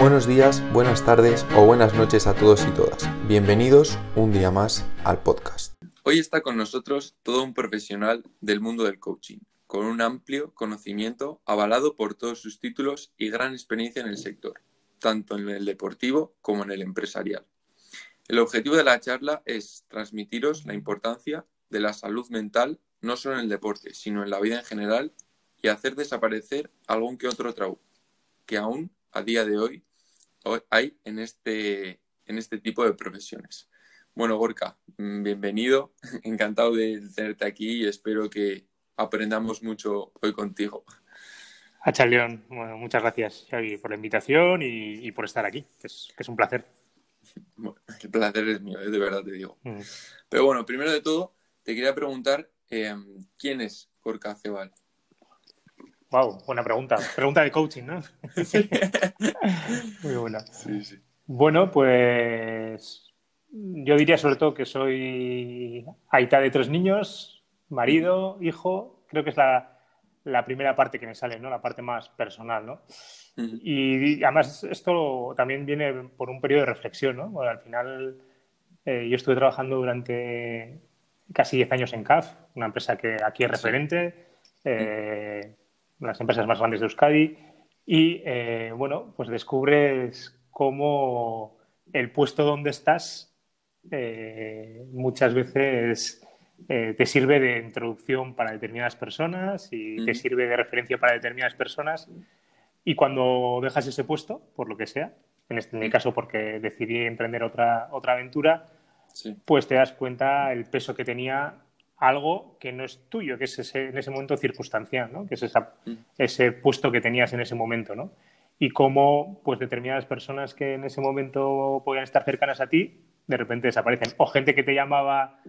Buenos días, buenas tardes o buenas noches a todos y todas. Bienvenidos un día más al podcast. Hoy está con nosotros todo un profesional del mundo del coaching, con un amplio conocimiento avalado por todos sus títulos y gran experiencia en el sector, tanto en el deportivo como en el empresarial. El objetivo de la charla es transmitiros la importancia de la salud mental no solo en el deporte, sino en la vida en general y hacer desaparecer algún que otro trabajo que aún a día de hoy hay en este, en este tipo de profesiones. Bueno, Gorka, mm, bienvenido. Encantado de tenerte aquí y espero que aprendamos mucho hoy contigo. Hacha León, bueno, muchas gracias Xavi, por la invitación y, por estar aquí, que es, un placer. el placer es mío, eh, de verdad te digo. Mm. Pero bueno, primero de todo, te quería preguntar em, quién es Gorka Cebal. Wow, buena pregunta. Pregunta de coaching, ¿no? Muy buena. Sí, sí. Bueno, pues yo diría sobre todo que soy aita de tres niños, marido, hijo. Creo que es la, primera parte que me sale, ¿no? La parte más personal, ¿no? Y además esto también viene por un periodo de reflexión, ¿no? Bueno, al final eh, yo estuve trabajando durante casi 10 años en CAF, una empresa que aquí es referente. Eh, las empresas más grandes de Euskadi, y eh, bueno, pues descubres cómo el puesto donde estás eh, muchas veces eh, te sirve de introducción para determinadas personas y te sirve de referencia para determinadas personas. Y cuando dejas ese puesto, por lo que sea, en, este, mi caso porque decidí emprender otra, otra aventura, pues te das cuenta el peso que tenía algo que no es tuyo, que es ese, en ese momento circunstancial, ¿no? que es mm. ese puesto que tenías en ese momento. ¿no? Y cómo pues, determinadas personas que en ese momento podían estar cercanas a ti, de repente desaparecen. O gente que te llamaba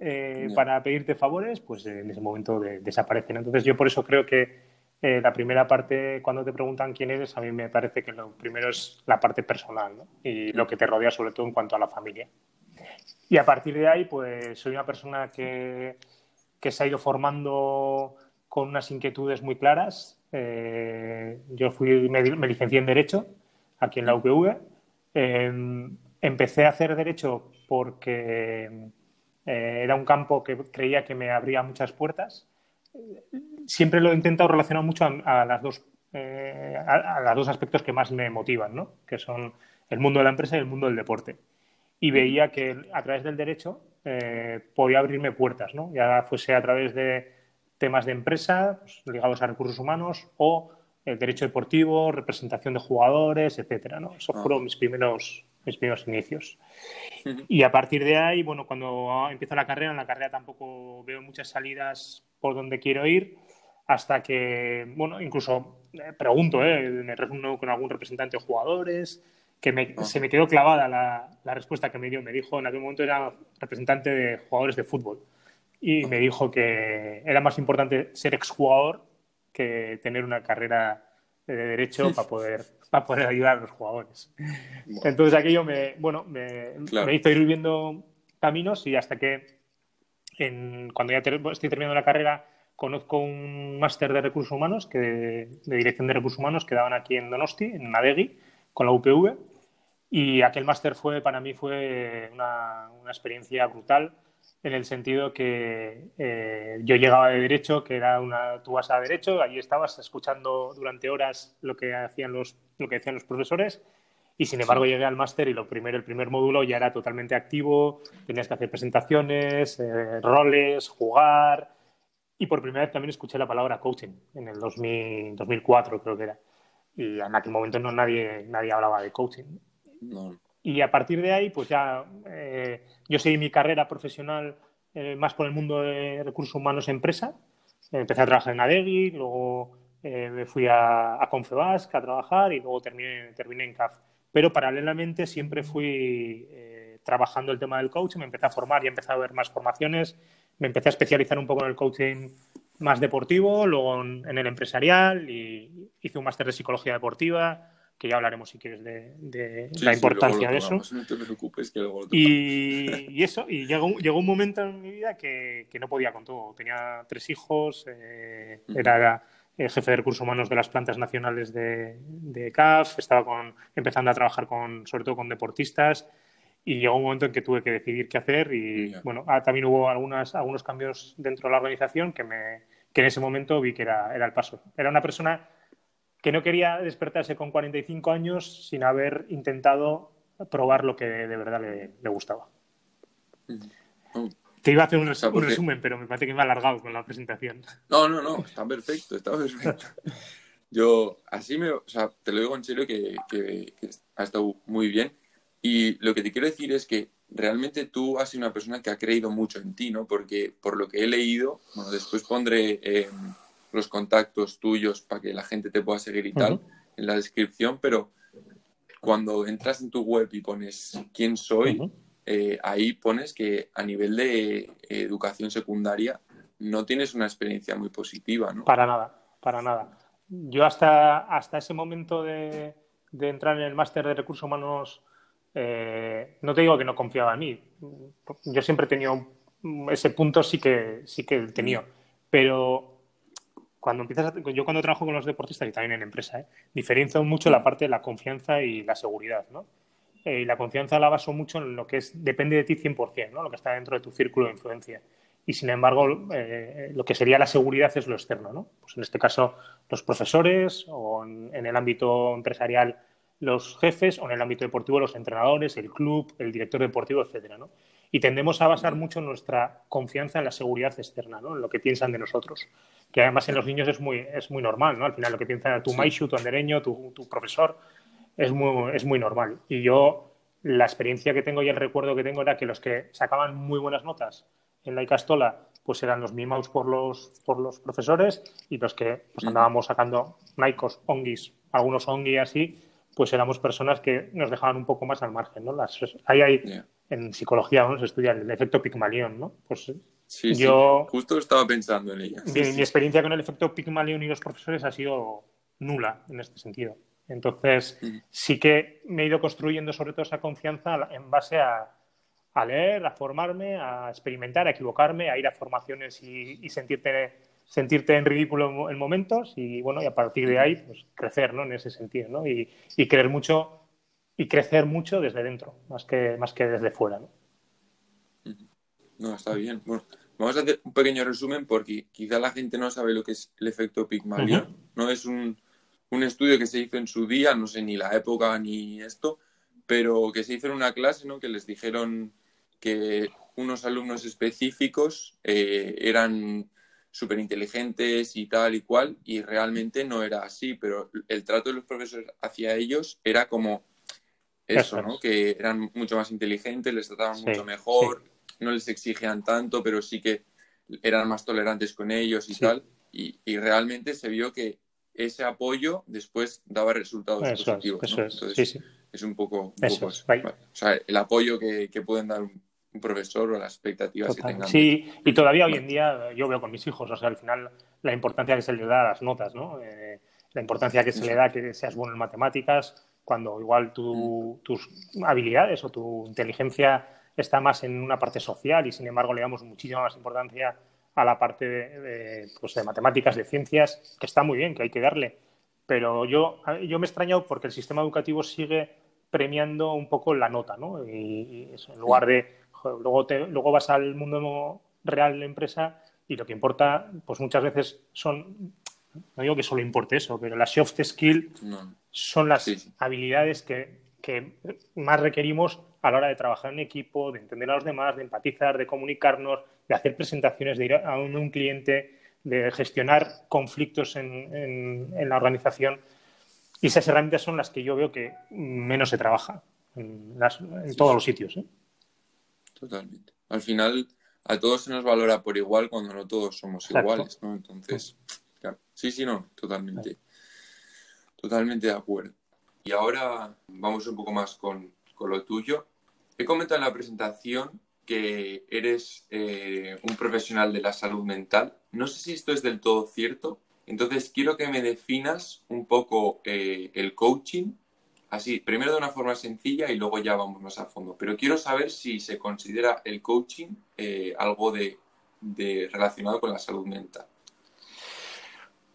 eh, para pedirte favores, pues en ese momento desaparecen. Entonces yo por eso creo que eh, la primera parte, cuando te preguntan quién eres, a mí me parece que lo primero es la parte personal ¿no? y lo que te rodea, sobre todo en cuanto a la familia. Y a partir de ahí, pues soy una persona que, se ha ido formando con unas inquietudes muy claras. Eh, yo fui, me, licencié en Derecho aquí en la UPV. Em, empecé a hacer Derecho porque eh, era un campo que creía que me abría muchas puertas. Siempre lo he intentado relacionar mucho a, las dos, eh, a, los dos aspectos que más me motivan, ¿no? que son el mundo de la empresa y el mundo del deporte y veía que a través del derecho eh, podía abrirme puertas, ¿no? ya fuese a través de temas de empresa pues, ligados a recursos humanos o el derecho deportivo, representación de jugadores, etcétera. ¿no? Esos ah. fueron mis primeros, mis primeros inicios. Y a partir de ahí, bueno, cuando empiezo la carrera, en la carrera tampoco veo muchas salidas por donde quiero ir, hasta que, bueno, incluso eh, pregunto, ¿eh? me reúno con algún representante de jugadores, que ah. se me quedó clavada la, la, respuesta que me dio. Me dijo, en aquel momento era representante de jugadores de fútbol, y me dijo que era más importante ser exjugador que tener una carrera de derecho para poder, para poder ayudar a los jugadores. Entonces aquello me, bueno, me, me, hizo ir viendo caminos y hasta que en, cuando ya estoy terminando la carrera conozco un máster de recursos humanos, que de, dirección de recursos humanos que daban aquí en Donosti, en Madegui, con la UPV. Y aquel máster fue, para mí, fue una, una, experiencia brutal en el sentido que eh, yo llegaba de Derecho, que era una, tú vas a Derecho, allí estabas escuchando durante horas lo que, hacían los, lo que decían los profesores y sin embargo llegué al máster y lo primero, el primer módulo ya era totalmente activo, tenías que hacer presentaciones, eh, roles, jugar y por primera vez también escuché la palabra coaching en el 2000, 2004 creo que era y en aquel momento no nadie, nadie hablaba de coaching. Y a partir de ahí, pues ya eh, yo seguí mi carrera profesional eh, más por el mundo de recursos humanos empresa. Empecé a trabajar en Adegui, luego eh, me fui a, a a trabajar y luego terminé, terminé en CAF. Pero paralelamente siempre fui trabajando el tema del coaching, me empecé a formar y empecé a ver más formaciones, me empecé a especializar un poco en el coaching más deportivo, luego en, el empresarial y hice un máster de psicología deportiva, que ya hablaremos si quieres de, la importancia de eso. y, eso, y llegó, llegó, un momento en mi vida que, no podía con todo. Tenía tres hijos, eh, era jefe de recursos humanos de las plantas nacionales de, CAF, estaba con, empezando a trabajar con, sobre todo con deportistas y llegó un momento en que tuve que decidir qué hacer y bueno, ah, también hubo algunas, algunos cambios dentro de la organización que, me, que en ese momento vi que era, era el paso. Era una persona que no quería despertarse con 45 años sin haber intentado probar lo que de verdad le, gustaba. Te iba a hacer un, resumen, pero me parece que me ha alargado con la presentación. No, no, no, está perfecto, está perfecto. Yo, así me, o sea, te lo digo en serio que, que, ha estado muy bien. Y lo que te quiero decir es que realmente tú has sido una persona que ha creído mucho en ti, ¿no? Porque por lo que he leído, bueno, después pondré em, los contactos tuyos para que la gente te pueda seguir y tal en la descripción, pero cuando entras en tu web y pones quién soy, eh, ahí pones que a nivel de educación secundaria no tienes una experiencia muy positiva, ¿no? Para nada, para nada. Yo hasta, hasta ese momento de, entrar en el máster de recursos humanos, eh, no te digo que no confiaba en mí. Yo siempre he tenido ese punto, sí que, sí que tenido. Pero cuando empiezas yo cuando trabajo con los deportistas y también en empresa, ¿eh? diferencio mucho la parte de la confianza y la seguridad, ¿no? Eh, y la confianza la baso mucho en lo que es, depende de ti 100%, ¿no? Lo que está dentro de tu círculo de influencia. Y sin embargo, eh, lo que sería la seguridad es lo externo, ¿no? Pues en este caso, los profesores o en, el ámbito empresarial los jefes o en el ámbito deportivo los entrenadores, el club, el director deportivo, etcétera, ¿no? Y tendemos a basar mucho nuestra confianza en la seguridad externa, ¿no? En lo que piensan de nosotros que además en los niños es muy, es muy normal, ¿no? Al final lo que piensa tu maishu, tu andereño, tu, tu, profesor, es muy, es muy normal. Y yo, la experiencia que tengo y el recuerdo que tengo era que los que sacaban muy buenas notas en la Icastola, pues eran los mimados por los, por los profesores y los que pues, andábamos sacando naicos, ongis, algunos ongi así, pues éramos personas que nos dejaban un poco más al margen, ¿no? Las, ahí hay, en psicología, ¿no? se estudia el efecto Pygmalion, ¿no? Pues Sí, yo, justo estaba pensando en ella. mi, experiencia con el efecto Pygmalion y los profesores ha sido nula en este sentido. Entonces, mm. sí que me he ido construyendo sobre todo esa confianza en base a, leer, a formarme, a experimentar, a equivocarme, a ir a formaciones y, sentirte, sentirte en ridículo en momentos y, bueno, y a partir de ahí, pues crecer, ¿no? En ese sentido, ¿no? Y, y creer mucho y crecer mucho desde dentro, más que, más que desde fuera, ¿no? No, está bien. Bueno, vamos a hacer un pequeño resumen porque quizá la gente no sabe lo que es el efecto Pygmalion. No es un, estudio que se hizo en su día, no sé ni la época ni esto, pero que se hizo en una clase, ¿no? Que les dijeron que unos alumnos específicos eh, eran súper inteligentes y tal y cual, y realmente no era así, pero el trato de los profesores hacia ellos era como eso, ¿no? Que eran mucho más inteligentes, les trataban mucho mejor, no les exigían tanto, pero sí que eran más tolerantes con ellos y tal. Y, realmente se vio que ese apoyo después daba resultados positivos. Entonces, es un poco, o sea, el apoyo que, pueden dar un, profesor o las expectativas que tengan. Sí, y todavía hoy en día yo veo con mis hijos, o sea, al final la importancia que se le da a las notas, ¿no? Eh, la importancia que se le da que seas bueno en matemáticas, cuando igual tu, mm. tus habilidades o tu inteligencia está más en una parte social y sin embargo le damos muchísima más importancia a la parte de, pues de matemáticas, de ciencias, que está muy bien, que hay que darle. Pero yo, yo me extraño porque el sistema educativo sigue premiando un poco la nota, ¿no? Y, en lugar de, luego, te, luego vas al mundo real de la empresa y lo que importa, pues muchas veces son, no digo que solo importe eso, pero las soft skills son las habilidades que, que más requerimos a la hora de trabajar en equipo, de entender a los demás, de empatizar, de comunicarnos, de hacer presentaciones, de ir a un, cliente, de gestionar conflictos en, la organización. Y esas herramientas son las que yo veo que menos se trabaja en, todos los sitios. ¿eh? Totalmente. Al final, a todos se nos valora por igual cuando no todos somos iguales, ¿no? Entonces, sí, sí, no, totalmente. Totalmente de acuerdo. Y ahora vamos un poco más con, con lo tuyo. He comentado en la presentación que eres eh, un profesional de la salud mental. No sé si esto es del todo cierto. Entonces, quiero que me definas un poco eh, el coaching, así, primero de una forma sencilla y luego ya vamos más a fondo. Pero quiero saber si se considera el coaching eh, algo de, relacionado con la salud mental.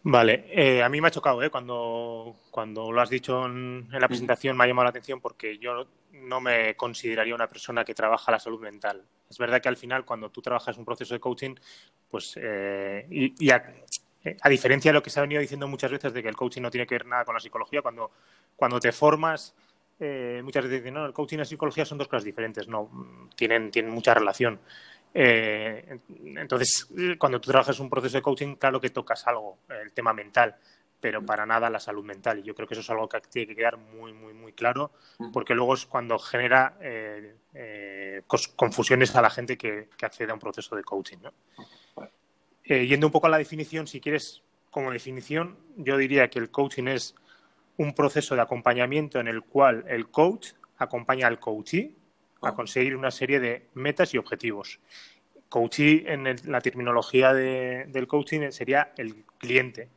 Vale, eh, a mí me ha chocado ¿eh? cuando, cuando lo has dicho en, la presentación, me ha llamado la atención porque yo no me consideraría una persona que trabaja la salud mental. Es verdad que al final, cuando tú trabajas un proceso de coaching, pues, eh, y, a, diferencia de lo que se ha venido diciendo muchas veces de que el coaching no tiene que ver nada con la psicología, cuando, cuando te formas, muchas veces dicen, no, el coaching y la psicología son dos cosas diferentes. No, tienen, tienen mucha relación. Eh, entonces, cuando tú trabajas un proceso de coaching, claro que tocas algo, el tema mental, pero para nada la salud mental. Y yo creo que eso es algo que tiene que quedar muy, muy, muy claro, porque luego es cuando genera eh, eh, confusiones a la gente que, accede a un proceso de coaching. yendo un poco a la definición, si quieres, como definición, yo diría que el coaching es un proceso de acompañamiento en el cual el coach acompaña al coachee a conseguir una serie de metas y objetivos. Coachee, en la terminología del coaching, sería el cliente.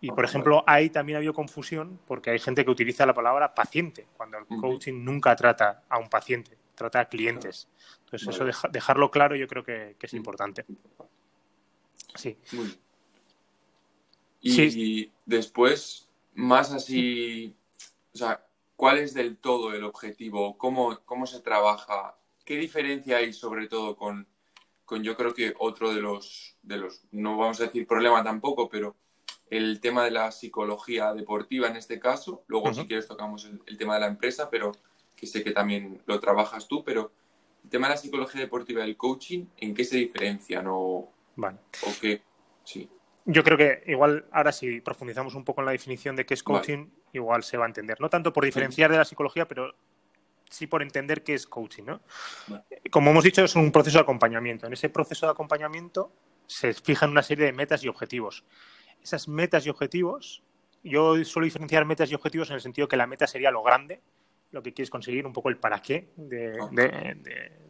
Y, por ejemplo, ahí también ha habido confusión porque hay gente que utiliza la palabra paciente, cuando el coaching nunca trata a un paciente, trata a clientes. Entonces, eso dejarlo claro yo creo que, es importante. Sí. Y, después, más así, o sea, ¿Cuál es del todo el objetivo? ¿Cómo, cómo se trabaja? ¿Qué diferencia hay sobre todo con, con yo creo que otro de los, de los, no vamos a decir problema tampoco, pero el tema de la psicología deportiva en este caso, luego si quieres tocamos el, tema de la empresa, pero que sé que también lo trabajas tú, pero el tema de la psicología deportiva y el coaching, ¿en qué se diferencian o, vale. o qué? Sí. Yo creo que igual ahora si profundizamos un poco en la definición de qué es coaching, igual se va a entender. No tanto por diferenciar de la psicología, pero sí por entender qué es coaching. ¿no? Como hemos dicho, es un proceso de acompañamiento. En ese proceso de acompañamiento se fijan una serie de metas y objetivos. Esas metas y objetivos, yo suelo diferenciar metas y objetivos en el sentido que la meta sería lo grande, lo que quieres conseguir, un poco el para qué de,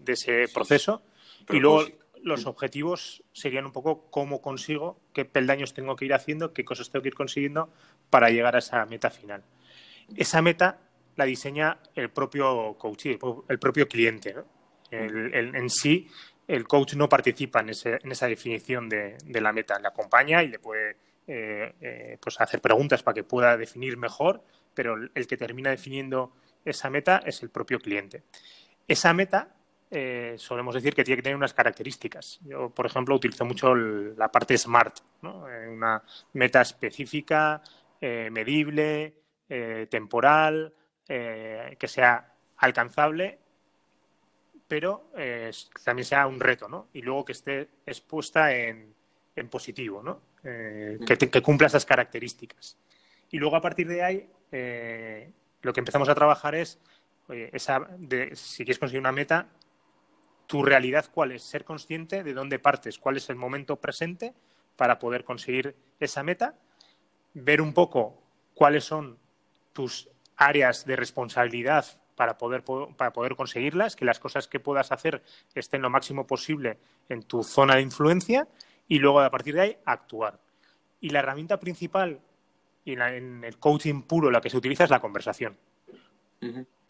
ese proceso. Y luego los objetivos serían un poco cómo consigo, qué peldaños tengo que ir haciendo, qué cosas tengo que ir consiguiendo para llegar a esa meta final. Esa meta la diseña el propio coach, el propio cliente. en sí, el coach no participa en, esa definición de, la meta. Le acompaña y le puede eh, eh, pues hacer preguntas para que pueda definir mejor, pero el que termina definiendo esa meta es el propio cliente. Esa meta eh, solemos decir que tiene que tener unas características. Yo, por ejemplo, utilizo mucho la parte SMART, eh, una meta específica, eh, medible, temporal, que sea alcanzable, pero también sea un reto, ¿no? Y luego que esté expuesta en, positivo, ¿no? Que, cumpla esas características. Y luego a partir de ahí, lo que empezamos a trabajar es esa si quieres conseguir una meta, tu realidad cuál es, ser consciente de dónde partes, cuál es el momento presente para poder conseguir esa meta, ver un poco cuáles son tus áreas de responsabilidad para poder, para poder conseguirlas, que las cosas que puedas hacer estén lo máximo posible en tu zona de influencia y luego a partir de ahí actuar. Y la herramienta principal y en el coaching puro la que se utiliza es la conversación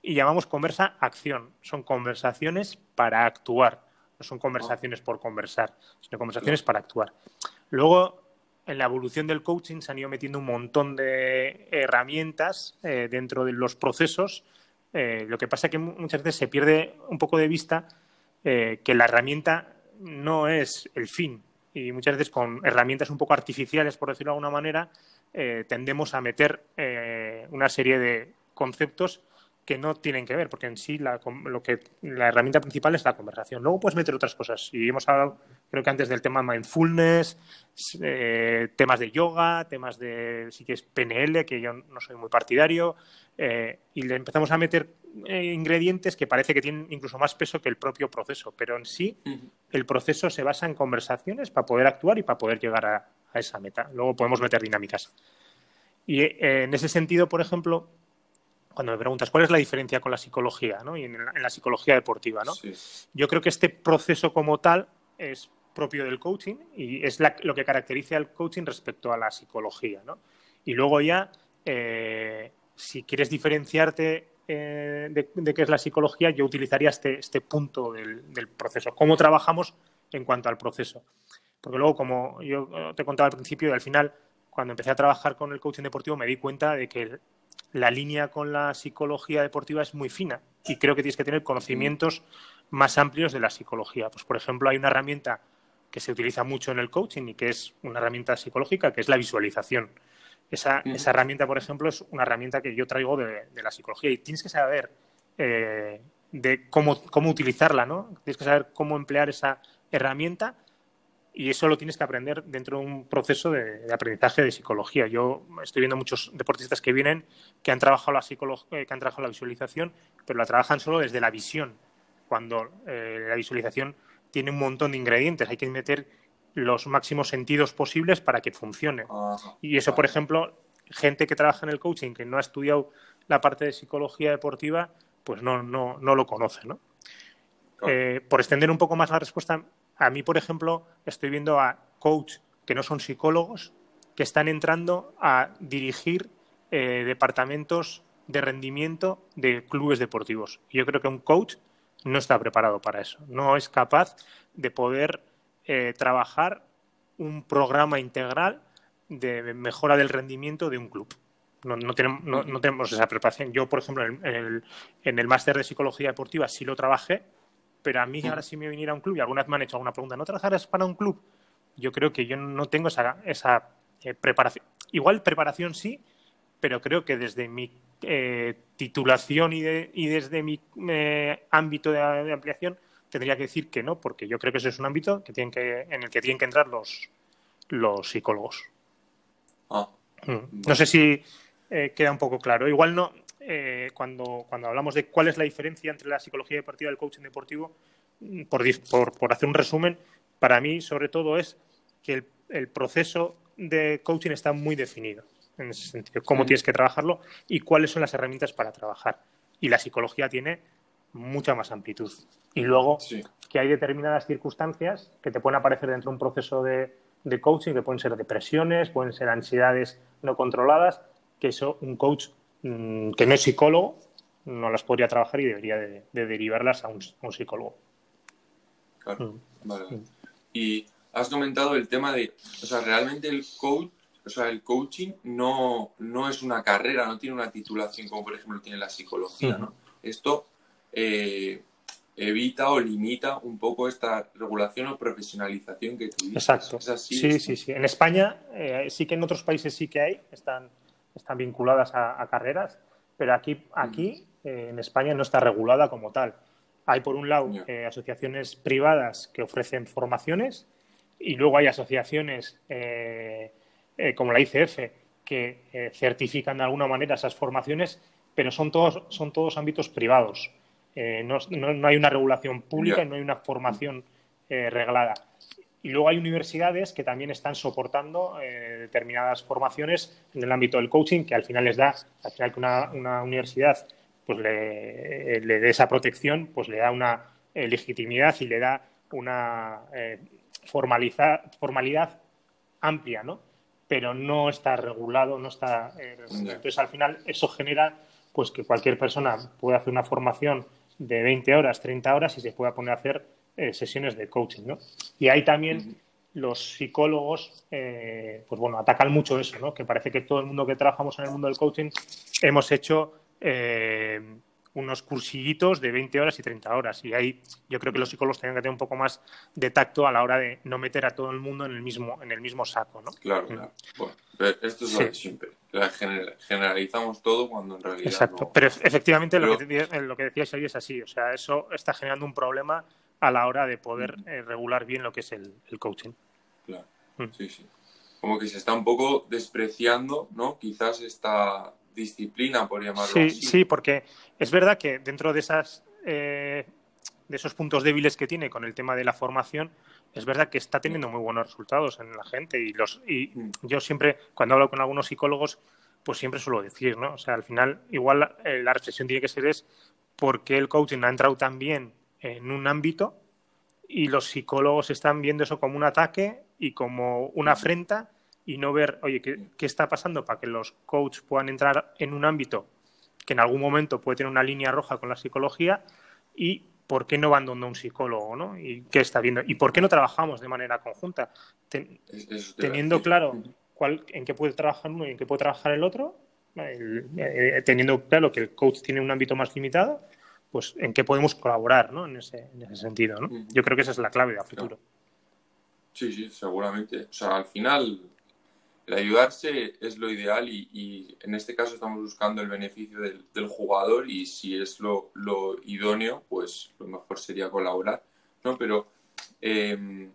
y llamamos conversa acción. Son conversaciones para actuar. No son conversaciones por conversar, sino conversaciones para actuar. Luego, en la evolución del coaching se han ido metiendo un montón de herramientas eh, dentro de los procesos. Eh, lo que pasa es que muchas veces se pierde un poco de vista eh, que la herramienta no es el fin. Y muchas veces con herramientas un poco artificiales, por decirlo de alguna manera, tendemos a meter una serie de conceptos que no tienen que ver, porque en sí la, lo que, la herramienta principal es la conversación. Luego puedes meter otras cosas. Y hemos hablado, creo que antes del tema mindfulness, eh, temas de yoga, temas de, si quieres, PNL, que yo no soy muy partidario, eh, y le empezamos a meter eh, ingredientes que parece que tienen incluso más peso que el propio proceso. Pero en sí, el proceso se basa en conversaciones para poder actuar y para poder llegar a, a esa meta. Luego podemos meter dinámicas. Y en ese sentido, por ejemplo, cuando me preguntas cuál es la diferencia con la psicología ¿no? y en la, psicología deportiva, ¿no? yo creo que este proceso como tal es propio del coaching y es lo que caracteriza al coaching respecto a la psicología. ¿no? Y luego ya, eh, si quieres diferenciarte eh, de, qué es la psicología, yo utilizaría este, este punto del, del, proceso, cómo trabajamos en cuanto al proceso. Porque luego, como yo te contaba al principio, al final cuando empecé a trabajar con el coaching deportivo me di cuenta de que la línea con la psicología deportiva es muy fina y creo que tienes que tener conocimientos más amplios de la psicología. Pues, por ejemplo, hay una herramienta que se utiliza mucho en el coaching y que es una herramienta psicológica, que es la visualización. Esa, esa herramienta, por ejemplo, es una herramienta que yo traigo de, la psicología y tienes que saber eh, de cómo, cómo utilizarla, ¿no? Tienes que saber cómo emplear esa herramienta y eso lo tienes que aprender dentro de un proceso de, aprendizaje de psicología. Yo estoy viendo muchos deportistas que vienen que han trabajado la eh, que han trabajado la visualización, pero la trabajan solo desde la visión, cuando eh, la visualización tiene un montón de ingredientes. Hay que meter los máximos sentidos posibles para que funcione. y eso, por ejemplo, gente que trabaja en el coaching que no ha estudiado la parte de psicología deportiva, pues no, no, no lo conoce, ¿no? Eh, por extender un poco más la respuesta, a mí, por ejemplo, estoy viendo a coach que no son psicólogos que están entrando a dirigir eh, departamentos de rendimiento de clubes deportivos. yo creo que un coach no está preparado para eso. No es capaz de poder eh, trabajar un programa integral de mejora del rendimiento de un club. No, tenemos, esa preparación. Yo, por ejemplo, en el, en el máster de psicología deportiva sí lo trabajé, pero a mí ahora si me viniera a un club y alguna vez me han hecho alguna pregunta, ¿no trabajarás para un club? Yo creo que yo no tengo esa, esa eh, preparación. Igual preparación sí, pero creo que desde mi eh, titulación y, y, desde mi eh, ámbito de, ampliación tendría que decir que no, porque yo creo que ese es un ámbito que tienen que, en el que tienen que entrar los, los psicólogos. Ah, mm. No sé si queda un poco claro. Igual no, eh, cuando, cuando hablamos de cuál es la diferencia entre la psicología deportiva y el coaching deportivo, mm, por, por, hacer un resumen, para mí sobre todo es que el, proceso de coaching está muy definido en ese sentido, cómo tienes que trabajarlo y cuáles son las herramientas para trabajar. Y la psicología tiene mucha más amplitud. Y luego que hay determinadas circunstancias que te pueden aparecer dentro de un proceso de, de coaching, que pueden ser depresiones, pueden ser ansiedades no controladas, que eso un coach Mm, que no es psicólogo no las podría trabajar y debería de, derivarlas a un, psicólogo. Claro, mm. vale. Mm. Y has comentado el tema de, o sea, realmente el coach, o sea, el coaching no, no es una carrera, no tiene una titulación como por ejemplo tiene la psicología, ¿no? Esto eh, evita o limita un poco esta regulación o profesionalización que tú dices. Exacto. sí, sí, sí. En España eh, sí que en otros países sí que hay, están están vinculadas a, carreras, pero aquí, aquí eh, en España no está regulada como tal. Hay, por un lado, eh, asociaciones privadas que ofrecen formaciones y luego hay asociaciones eh, como la ICF que certifican de alguna manera esas formaciones, pero son todos, son todos ámbitos privados. No, no, hay una regulación pública y no hay una formación reglada. Y luego hay universidades que también están soportando eh, determinadas formaciones en el ámbito del coaching, que al final les da, al final que una, universidad pues le, dé esa protección, pues le da una eh, legitimidad y le da una eh, formalidad amplia, ¿no? Pero no está regulado, no está. entonces, al final, eso genera pues que cualquier persona pueda hacer una formación de 20 horas, 30 horas y se pueda poner a hacer eh, sesiones de coaching, ¿no? Y ahí también los psicólogos, eh, pues bueno, atacan mucho eso, ¿no? Que parece que todo el mundo que trabajamos en el mundo del coaching hemos hecho eh, unos cursillitos de 20 horas y 30 horas. Y ahí yo creo que los psicólogos tienen que tener un poco más de tacto a la hora de no meter a todo el mundo en el mismo, en el mismo saco, ¿no? Claro, claro. Bueno, esto es lo de siempre. Generalizamos todo cuando en realidad. Exacto. Pero efectivamente Lo, que, lo que decías ahí es así. O sea, eso está generando un problema a la hora de poder eh, regular bien lo que es el, coaching. Claro, mm. sí, sí. Como que se está un poco despreciando, ¿no? Quizás esta disciplina, por llamarlo sí, así. Sí, porque es verdad que dentro de esas eh, de esos puntos débiles que tiene con el tema de la formación, es verdad que está teniendo muy buenos resultados en la gente y los y mm. yo siempre cuando hablo con algunos psicólogos pues siempre suelo decir, ¿no? O sea, al final igual eh, la reflexión tiene que ser es por qué el coaching ha entrado tan bien en un ámbito y los psicólogos están viendo eso como un ataque y como una afrenta y no ver, oye, ¿qué, está pasando para que los coaches puedan entrar en un ámbito que en algún momento puede tener una línea roja con la psicología y por qué no van donde un psicólogo, ¿no? Y qué está viendo y por qué no trabajamos de manera conjunta, teniendo claro cuál, en qué puede trabajar uno y en qué puede trabajar el otro, eh, teniendo claro que el coach tiene un ámbito más limitado, pues en qué podemos colaborar ¿no? en, ese, en ese sentido. ¿no? Yo creo que esa es la clave a futuro. Sí, sí, seguramente. O sea, al final el ayudarse es lo ideal y, en este caso estamos buscando el beneficio del, jugador y si es lo, idóneo, pues lo mejor sería colaborar, ¿no? Pero em,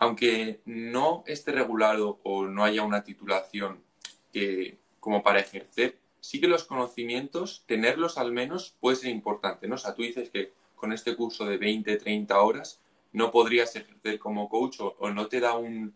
aunque no esté regulado o no haya una titulación que, como para ejercer, sí que los conocimientos, tenerlos al menos, puede ser importante, ¿no? O sea, tú dices que con este curso de 20, 30 horas no podrías ejercer como coach o no te da un,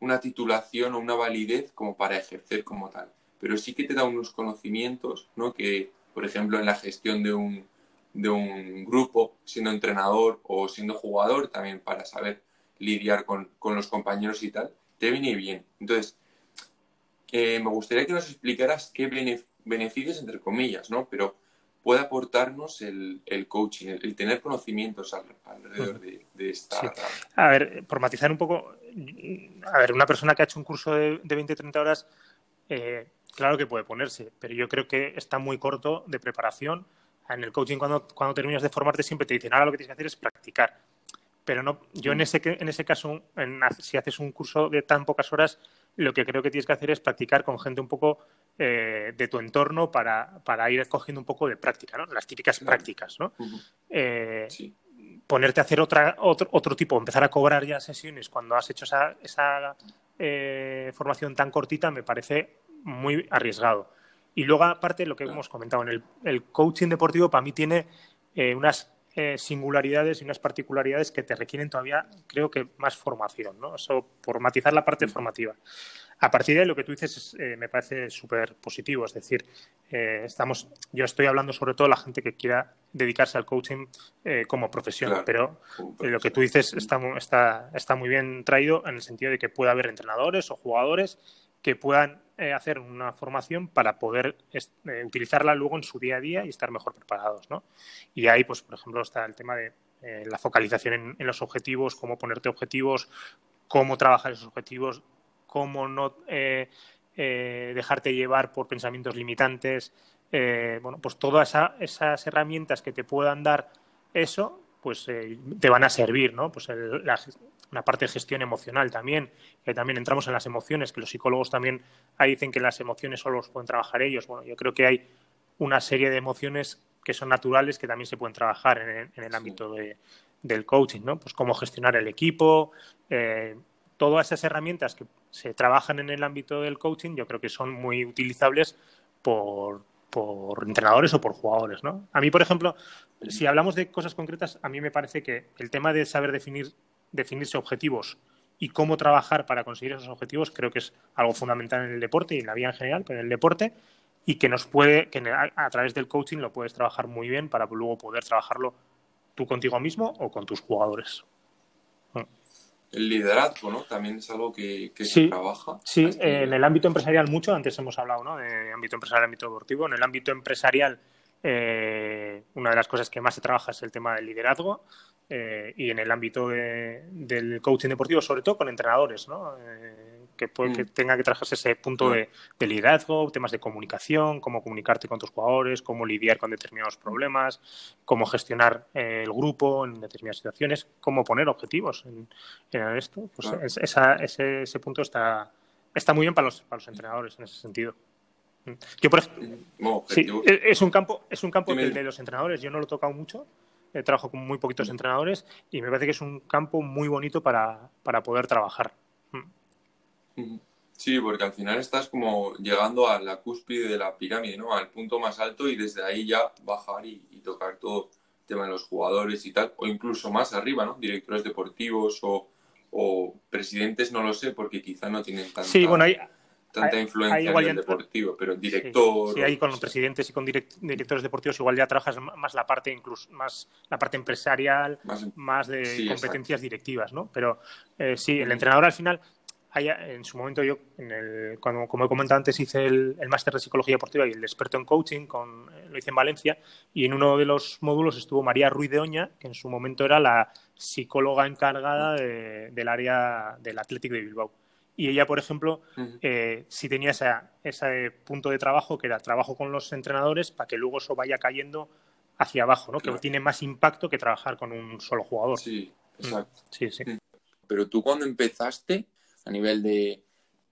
una titulación o una validez como para ejercer como tal, pero sí que te da unos conocimientos, ¿no? Que, por ejemplo, en la gestión de un, de un grupo, siendo entrenador o siendo jugador, también para saber lidiar con, los compañeros y tal, te viene bien. Entonces, me gustaría que nos explicaras qué beneficios, entre comillas, ¿no? Pero puede aportarnos el, coaching, el, tener conocimientos alrededor de, esta... A ver, por matizar un poco, a ver, una persona que ha hecho un curso de, de 20 30 horas, eh, claro que puede ponerse, pero yo creo que está muy corto de preparación. En el coaching, cuando, cuando terminas de formarte, siempre te dicen, ahora lo que tienes que hacer es practicar. Pero no, yo en ese, en ese caso, si haces un curso de tan pocas horas, lo que creo que tienes que hacer es practicar con gente un poco eh, de tu entorno para, para, ir cogiendo un poco de práctica, ¿no? Las típicas prácticas, ¿no? Eh, ponerte a hacer otra, otro, otro tipo, empezar a cobrar ya sesiones cuando has hecho esa, esa eh, formación tan cortita me parece muy arriesgado. Y luego, aparte, lo que hemos comentado, en el, el coaching deportivo para mí tiene unas singularidades y unas particularidades que te requieren todavía, creo que, más formación, ¿no? Eso por matizar la parte formativa. A partir de ahí, lo que tú dices eh, me parece súper positivo. Es decir, eh, estamos, yo estoy hablando sobre todo de la gente que quiera dedicarse al coaching eh, como profesión, pero lo que tú dices está, está, está muy bien traído en el sentido de que pueda haber entrenadores o jugadores que puedan hacer una formación para poder utilizarla luego en su día a día y estar mejor preparados. ¿no? Y ahí, pues, por ejemplo, está el tema de la focalización en, los objetivos, cómo ponerte objetivos, cómo trabajar esos objetivos, cómo no eh, eh, dejarte llevar por pensamientos limitantes. Eh, bueno, pues todas esas herramientas que te puedan dar eso, pues te van a servir, ¿no? Pues una parte de gestión emocional también, que también entramos en las emociones, que los psicólogos también ahí dicen que las emociones solo los pueden trabajar ellos. Bueno, yo creo que hay una serie de emociones que son naturales que también se pueden trabajar en, el ámbito del coaching, ¿no? Pues cómo gestionar el equipo, todas esas herramientas que se trabajan en el ámbito del coaching, yo creo que son muy utilizables por, entrenadores o por jugadores, ¿no? A mí, por ejemplo, si hablamos de cosas concretas, a mí me parece que el tema de saber definir, definirse objetivos y cómo trabajar para conseguir esos objetivos creo que es algo fundamental en el deporte y en la vida en general, pero en el deporte y que nos puede, que a, través del coaching lo puedes trabajar muy bien para luego poder trabajarlo tú contigo mismo o con tus jugadores. El liderazgo, ¿no? También es algo que, se trabaja. Sí, en el ámbito empresarial mucho, antes hemos hablado, ¿no? De ámbito empresarial, ámbito deportivo. En el ámbito empresarial, eh, una de las cosas que más se trabaja es el tema del liderazgo. Eh, y en el ámbito del coaching deportivo, sobre todo con entrenadores, ¿no? Eh, que, puede, que mm. tenga que trabajarse ese punto de, liderazgo, temas de comunicación, cómo comunicarte con tus jugadores, cómo lidiar con determinados problemas, cómo gestionar eh, el grupo en determinadas situaciones, cómo poner objetivos en, esto. Pues ese, ese, punto está, está muy bien para los, para los entrenadores en ese sentido. Mm. Yo, por ejemplo, sí, es un campo, es un campo de, de los entrenadores. Yo no lo he tocado mucho, trabajo con muy poquitos mm. entrenadores y me parece que es un campo muy bonito para, para poder trabajar. Sí, porque al final estás como llegando a la cúspide de la pirámide, ¿no? Al punto más alto y desde ahí ya bajar y, tocar todo el tema de los jugadores y tal, o incluso más arriba, ¿no? Directores deportivos o, presidentes, no lo sé, porque quizá no tienen tanta, sí, bueno, tanta influencia en el deportivo, pero director... Sí, ahí con los presidentes y con directores deportivos igual ya trabajas más la parte incluso más la parte empresarial, más, de competencias directivas, ¿no? Pero eh, sí, el entrenador al final en su momento yo, en el, cuando, como he comentado antes, hice el, máster de psicología deportiva y el experto en coaching, con, lo hice en Valencia, y en uno de los módulos estuvo María Ruiz de Oña, que en su momento era la psicóloga encargada del área del Athletic de Bilbao. Y ella, por ejemplo, eh, sí tenía ese punto de trabajo que era trabajo con los entrenadores para que luego eso vaya cayendo hacia abajo, ¿no? Que tiene más impacto que trabajar con un solo jugador. Sí, mm. exacto. Sí, sí. Pero tú cuando empezaste, a nivel de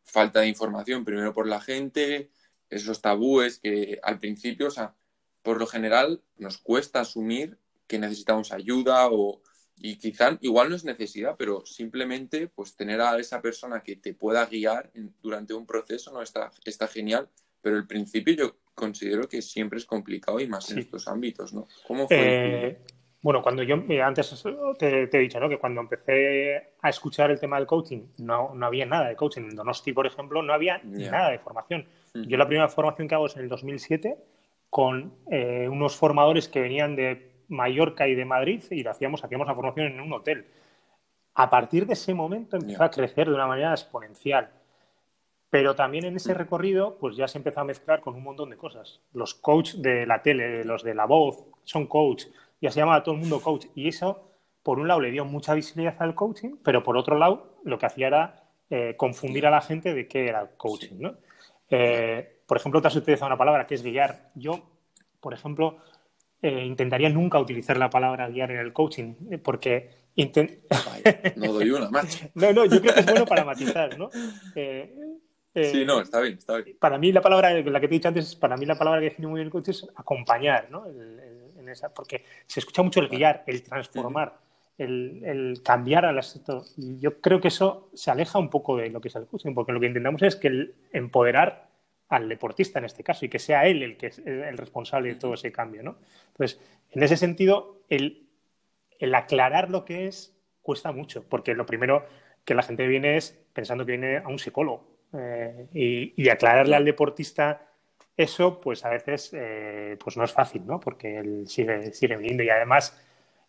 falta de información, primero por la gente, esos tabúes que al principio, o sea, por lo general nos cuesta asumir que necesitamos ayuda o y quizá igual no es necesidad, pero simplemente pues tener a esa persona que te pueda guiar durante un proceso no está, está genial, pero el principio yo considero que siempre es complicado y más en estos ámbitos, ¿no? ¿Cómo fue? Eh, bueno, cuando yo, antes te, he dicho, ¿no? Que cuando empecé a escuchar el tema del coaching, no, no había nada de coaching. En Donosti, por ejemplo, no había nada de formación. Yo la primera formación que hago es en el 2007 con eh, unos formadores que venían de Mallorca y de Madrid y lo hacíamos, hacíamos la formación en un hotel. A partir de ese momento empezó a crecer de una manera exponencial. Pero también en ese recorrido, pues ya se empezó a mezclar con un montón de cosas. Los coaches de la tele, los de la voz, son coach. Ya se llama a todo el mundo coach. Y eso, por un lado, le dio mucha visibilidad al coaching, pero por otro lado, lo que hacía era eh, confundir a la gente de qué era el coaching. ¿no? Eh, por ejemplo, te has utilizado una palabra que es guiar. Yo, por ejemplo, eh, intentaría nunca utilizar la palabra guiar en el coaching, eh, porque... no doy una más. no, no, yo creo que es bueno para matizar, ¿no? Eh, sí, no, está bien, está bien. Para mí la palabra, la que te he dicho antes, para mí la palabra que define muy bien el coaching es acompañar, ¿no? En esa, porque se escucha mucho el guiar, el transformar, el, el, cambiar al aspecto. Y yo creo que eso se aleja un poco de lo que es el coaching, porque lo que intentamos es que el empoderar al deportista en este caso y que sea él el que es el responsable de todo ese cambio, ¿no? Entonces, en ese sentido, el, aclarar lo que es cuesta mucho, porque lo primero que la gente viene es pensando que viene a un psicólogo eh, y, aclararle al deportista eso, pues a veces eh, pues no es fácil, ¿no? Porque él sigue, sigue viniendo y además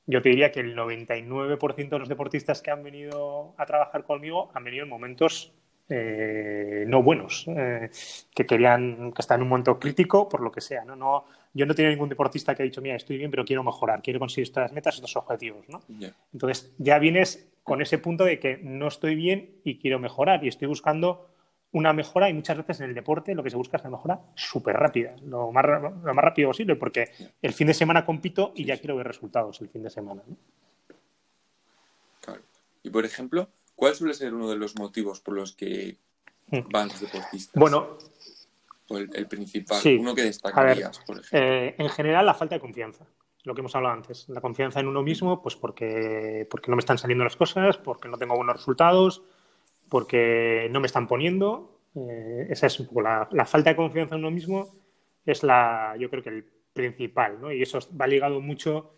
yo te diría que el 99% de los deportistas que han venido a trabajar conmigo han venido en momentos eh, no buenos, eh, que querían, que están en un momento crítico, por lo que sea. ¿no? No, yo no tengo ningún deportista que ha dicho, mira, estoy bien, pero quiero mejorar, quiero conseguir estas metas, estos objetivos. ¿no? Entonces, ya vienes con ese punto de que no estoy bien y quiero mejorar, y estoy buscando una mejora, y muchas veces en el deporte lo que se busca es una mejora súper rápida, lo más, lo más rápido posible, porque el fin de semana compito y ya quiero ver resultados el fin de semana. Claro. Y por ejemplo, ¿Cuál suele ser uno de los motivos por los que hmm. van los deportistas? Bueno, o el, principal, uno que destacarías, por ejemplo. Eh, en general, la falta de confianza, lo que hemos hablado antes. La confianza en uno mismo, pues porque, porque no me están saliendo las cosas, porque no tengo buenos resultados, porque no me están poniendo. Eh, esa es un poco la, falta de confianza en uno mismo, es la, yo creo que el principal, ¿no? Y eso va ligado mucho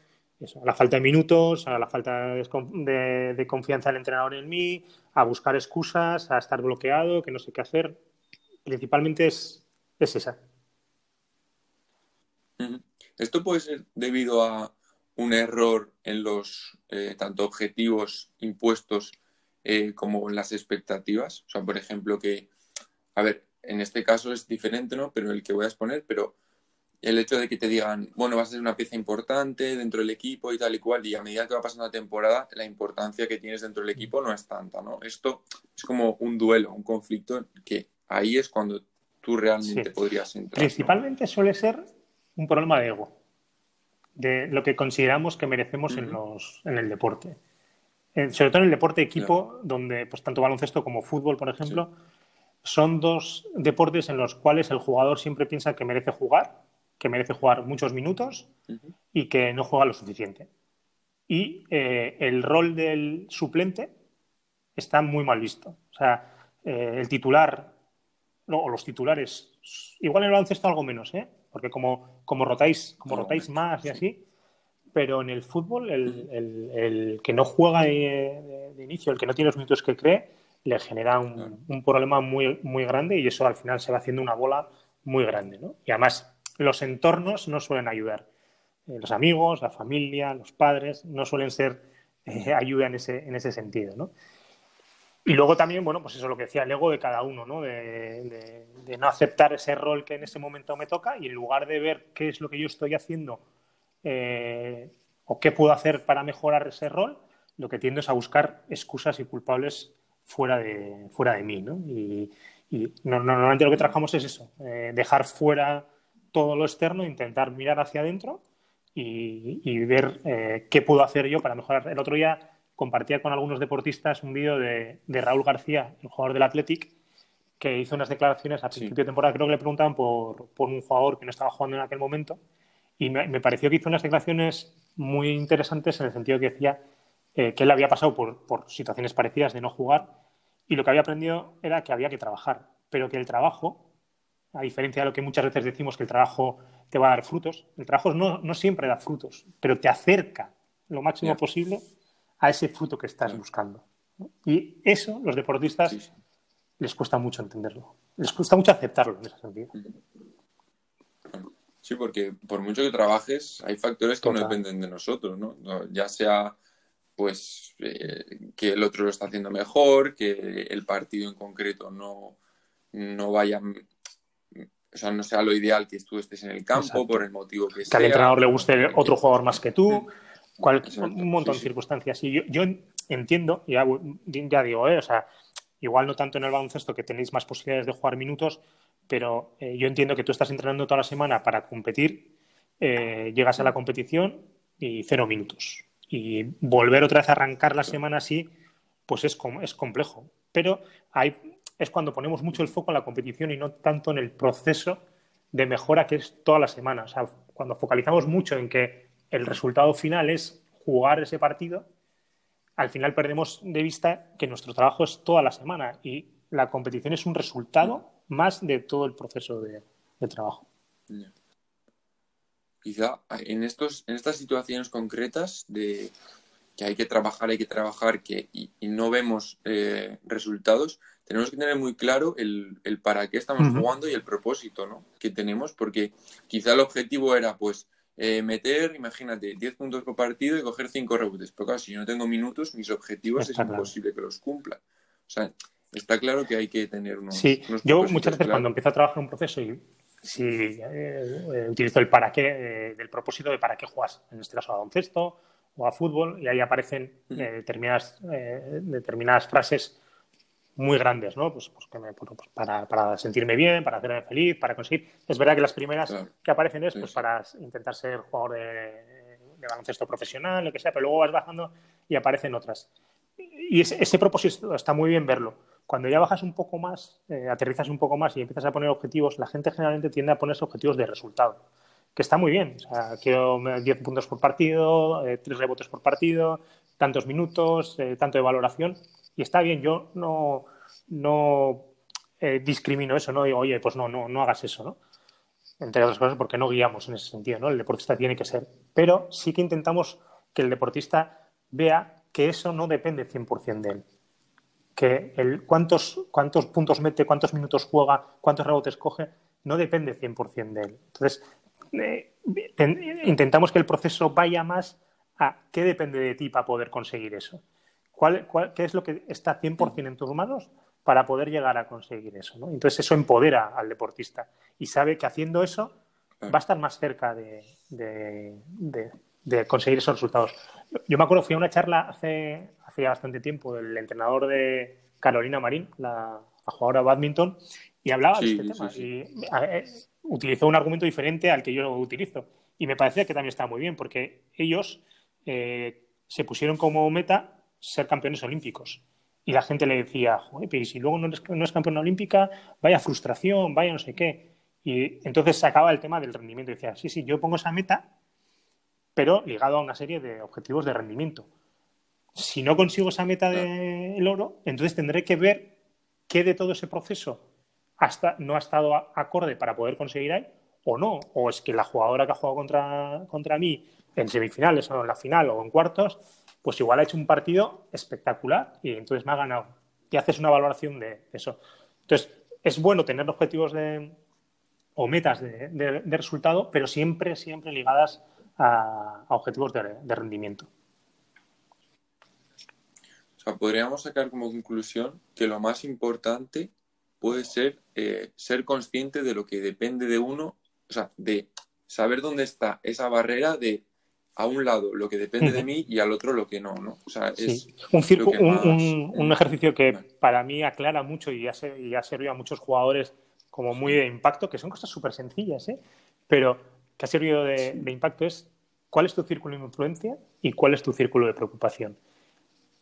a la falta de minutos, a la falta de, confianza del entrenador en mí, a buscar excusas, a estar bloqueado, que no sé qué hacer. Principalmente es, esa. Esto puede ser debido a un error en los eh, tanto objetivos impuestos eh, como las expectativas. O sea, por ejemplo, que, a ver, en este caso es diferente, ¿no? Pero el que voy a exponer, pero el hecho de que te digan, bueno, vas a ser una pieza importante dentro del equipo y tal y cual, y a medida que va pasando la temporada, la importancia que tienes dentro del equipo no es tanta, ¿no? Esto es como un duelo, un conflicto que ahí es cuando tú realmente podrías entrar. Principalmente suele ser un problema de ego, de lo que consideramos que merecemos en, los, en el deporte. Sobre todo en el deporte de equipo, donde pues tanto baloncesto como fútbol, por ejemplo, son dos deportes en los cuales el jugador siempre piensa que merece jugar que merece jugar muchos minutos y que no juega lo suficiente. Y eh, el rol del suplente está muy mal visto. O sea, eh, el titular o los titulares, igual en el baloncesto algo menos, ¿eh? porque como, como rotáis, como rotáis más y así, pero en el fútbol el, que no juega de, inicio, el que no tiene los minutos que cree, le genera un, un, problema muy, muy grande y eso al final se va haciendo una bola muy grande. ¿no? Y además los entornos no suelen ayudar. Eh, los amigos, la familia, los padres no suelen ser eh, ayuda en ese, en ese sentido, ¿no? Y luego también, bueno, pues eso es lo que decía, el ego de cada uno, ¿no? De, no aceptar ese rol que en ese momento me toca y en lugar de ver qué es lo que yo estoy haciendo eh, o qué puedo hacer para mejorar ese rol, lo que tiendo es a buscar excusas y culpables fuera de, fuera de mí, ¿no? Y, normalmente lo que trabajamos es eso, eh, dejar fuera todo lo externo, intentar mirar hacia adentro y, ver eh, qué puedo hacer yo para mejorar. El otro día compartía con algunos deportistas un vídeo de, Raúl García, el jugador del Athletic, que hizo unas declaraciones a principio de temporada, creo que le preguntaban por, un jugador que no estaba jugando en aquel momento, y me, pareció que hizo unas declaraciones muy interesantes en el sentido que decía eh, que él había pasado por, por situaciones parecidas de no jugar y lo que había aprendido era que había que trabajar, pero que el trabajo, a diferencia de lo que muchas veces decimos que el trabajo te va a dar frutos, el trabajo no, no siempre da frutos, pero te acerca lo máximo posible a ese fruto que estás buscando. Y eso los deportistas les cuesta mucho entenderlo, les cuesta mucho aceptarlo en ese sentido. Sí, porque por mucho que trabajes, hay factores que no dependen de nosotros, ¿no? Ya sea pues eh, que el otro lo está haciendo mejor, que el partido en concreto no, no vaya o sea, no sea lo ideal que tú estés en el campo por el motivo que, sea. Que al entrenador le guste otro jugador más que tú, un montón de circunstancias. Y yo, entiendo, ya, ya digo, eh, o sea, igual no tanto en el baloncesto que tenéis más posibilidades de jugar minutos, pero eh, yo entiendo que tú estás entrenando toda la semana para competir, eh, llegas a la competición y cero minutos. Y volver otra vez a arrancar la semana así, pues es, es complejo. Pero es cuando ponemos mucho el foco en la competición y no tanto en el proceso de mejora que es toda la semana. O sea, cuando focalizamos mucho en que el resultado final es jugar ese partido, al final perdemos de vista que nuestro trabajo es toda la semana y la competición es un resultado más de todo el proceso de, trabajo. Quizá en, estos, en estas situaciones concretas de que hay que trabajar, hay que trabajar que, y, no vemos eh, resultados, tenemos que tener muy claro el, para qué estamos jugando y el propósito ¿no? que tenemos, porque quizá el objetivo era, pues, eh, meter, imagínate, 10 puntos por partido y coger 5 rebotes. Pero claro, si yo no tengo minutos, mis objetivos es imposible que los cumpla. O sea, está claro que hay que tener unos. Sí, yo muchas veces cuando empiezo a trabajar un proceso y si eh, eh, utilizo el para qué, del propósito de para qué juegas, en este caso a baloncesto o a fútbol, y ahí aparecen determinadas, determinadas frases muy grandes, ¿no? Pues, pues, pues para, para, sentirme bien, para hacerme feliz, para conseguir. Es verdad que las primeras que aparecen es pues para intentar ser jugador de, baloncesto profesional, lo que sea, pero luego vas bajando y aparecen otras. Y ese, propósito está muy bien verlo. Cuando ya bajas un poco más, eh, aterrizas un poco más y empiezas a poner objetivos, la gente generalmente tiende a ponerse objetivos de resultado, que está muy bien. O sea, quiero 10 puntos por partido, 3 eh, rebotes por partido, tantos minutos, eh, tanto de valoración y está bien, yo no, no eh, discrimino eso, no digo, oye, pues no, no, no hagas eso, ¿no? Entre otras cosas, porque no guiamos en ese sentido, ¿no? El deportista tiene que ser. Pero sí que intentamos que el deportista vea que eso no depende 100% de él. Que el cuántos, cuántos puntos mete, cuántos minutos juega, cuántos rebotes coge, no depende 100% de él. Entonces, eh, intentamos que el proceso vaya más a qué depende de ti para poder conseguir eso. ¿Qué es lo que está 100% en tus manos para poder llegar a conseguir eso? ¿no? Entonces eso empodera al deportista y sabe que haciendo eso va a estar más cerca de, conseguir esos resultados. Yo me acuerdo, fui a una charla hace, hace bastante tiempo del entrenador de Carolina Marín, la, jugadora de badminton, y hablaba de este tema. Y eh, utilizó un argumento diferente al que yo utilizo. Y me parecía que también estaba muy bien, porque ellos eh, se pusieron como meta ser campeones olímpicos. Y la gente le decía, Joder, pero si luego no eres, no campeona olímpica, vaya frustración, vaya no sé qué. Y entonces se acaba el tema del rendimiento. Y decía, sí, sí, yo pongo esa meta, pero ligado a una serie de objetivos de rendimiento. Si no consigo esa meta del oro, entonces tendré que ver qué de todo ese proceso hasta, no ha estado acorde para poder conseguir ahí, o no. O es que la jugadora que ha jugado contra, contra mí en semifinales o en la final o en cuartos pues igual ha hecho un partido espectacular y entonces me ha ganado. Y haces una valoración de eso. Entonces, es bueno tener objetivos de, o metas de, resultado, pero siempre, siempre ligadas a, objetivos de, rendimiento. O sea, podríamos sacar como conclusión que lo más importante puede ser eh, ser consciente de lo que depende de uno, o sea, de saber dónde está esa barrera de a un lado lo que depende de mí y al otro lo que no, ¿no? O sea, es un, circo, un, ejercicio que para mí aclara mucho y ha, y ha servido a muchos jugadores como muy de impacto, que son cosas súper sencillas, ¿eh? pero que ha servido de, impacto es cuál es tu círculo de influencia y cuál es tu círculo de preocupación.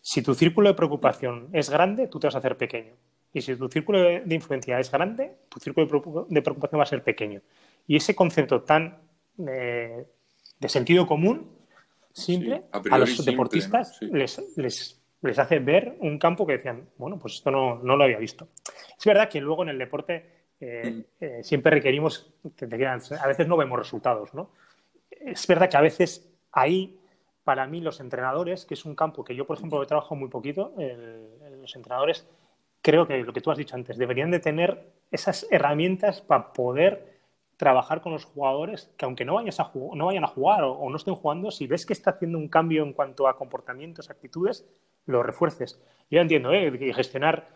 Si tu círculo de preocupación es grande, tú te vas a hacer pequeño. Y si tu círculo de influencia es grande, tu círculo de preocupación va a ser pequeño. Y ese concepto tan eh, de sentido común, simple, a, los deportistas les, les, les, hace ver un campo que decían, bueno, pues esto no, no lo había visto. Es verdad que luego en el deporte eh, mm. eh, siempre requerimos, a veces no vemos resultados, ¿no? Es verdad que a veces ahí, para mí, los entrenadores, que es un campo que yo, por ejemplo, he trabajado muy poquito, los entrenadores, creo que lo que tú has dicho antes, deberían de tener esas herramientas para poder trabajar con los jugadores que aunque no, vayas a no vayan a jugar o, no estén jugando, si ves que está haciendo un cambio en cuanto a comportamientos, actitudes, lo refuerces. Yo entiendo, ¿eh? gestionar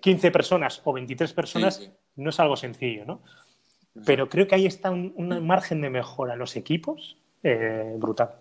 15 personas o 23 personas no es algo sencillo, ¿no? Pero creo que ahí está un, margen de mejora en los equipos eh, brutal.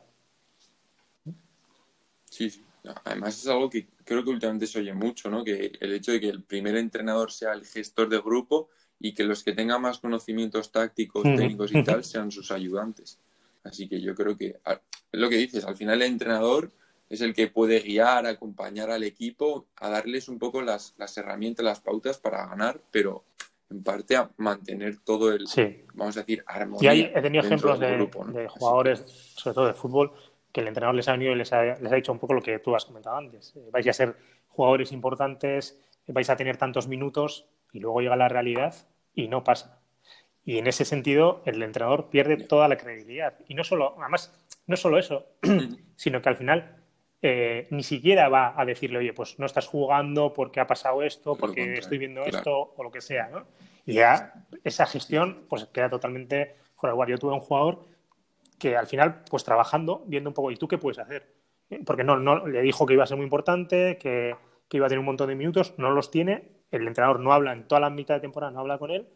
Sí, sí. Además es algo que creo que últimamente se oye mucho, ¿no? Que el hecho de que el primer entrenador sea el gestor de grupo y que los que tengan más conocimientos tácticos, técnicos y tal sean sus ayudantes. Así que yo creo que es lo que dices, al final el entrenador es el que puede guiar, acompañar al equipo, a darles un poco las, las herramientas, las pautas para ganar, pero en parte a mantener todo el, vamos a decir, armonía. Y he tenido ejemplos de, de, jugadores, sobre todo de fútbol, que el entrenador les ha venido y les ha, les ha dicho un poco lo que tú has comentado antes. Eh, vais a ser jugadores importantes, vais a tener tantos minutos y luego llega la realidad y no pasa. Y en ese sentido, el entrenador pierde toda la credibilidad. Y no solo, además, no solo eso, sino que al final eh, ni siquiera va a decirle, oye, pues no estás jugando porque ha pasado esto, porque estoy viendo esto o lo que sea, ¿no? Y ya esa gestión pues queda totalmente fuera de lugar. Yo tuve un jugador que al final, pues trabajando, viendo un poco, ¿y tú qué puedes hacer? Porque no, no le dijo que iba a ser muy importante, que, que iba a tener un montón de minutos, no los tiene, el entrenador no habla en toda la mitad de temporada, no habla con él,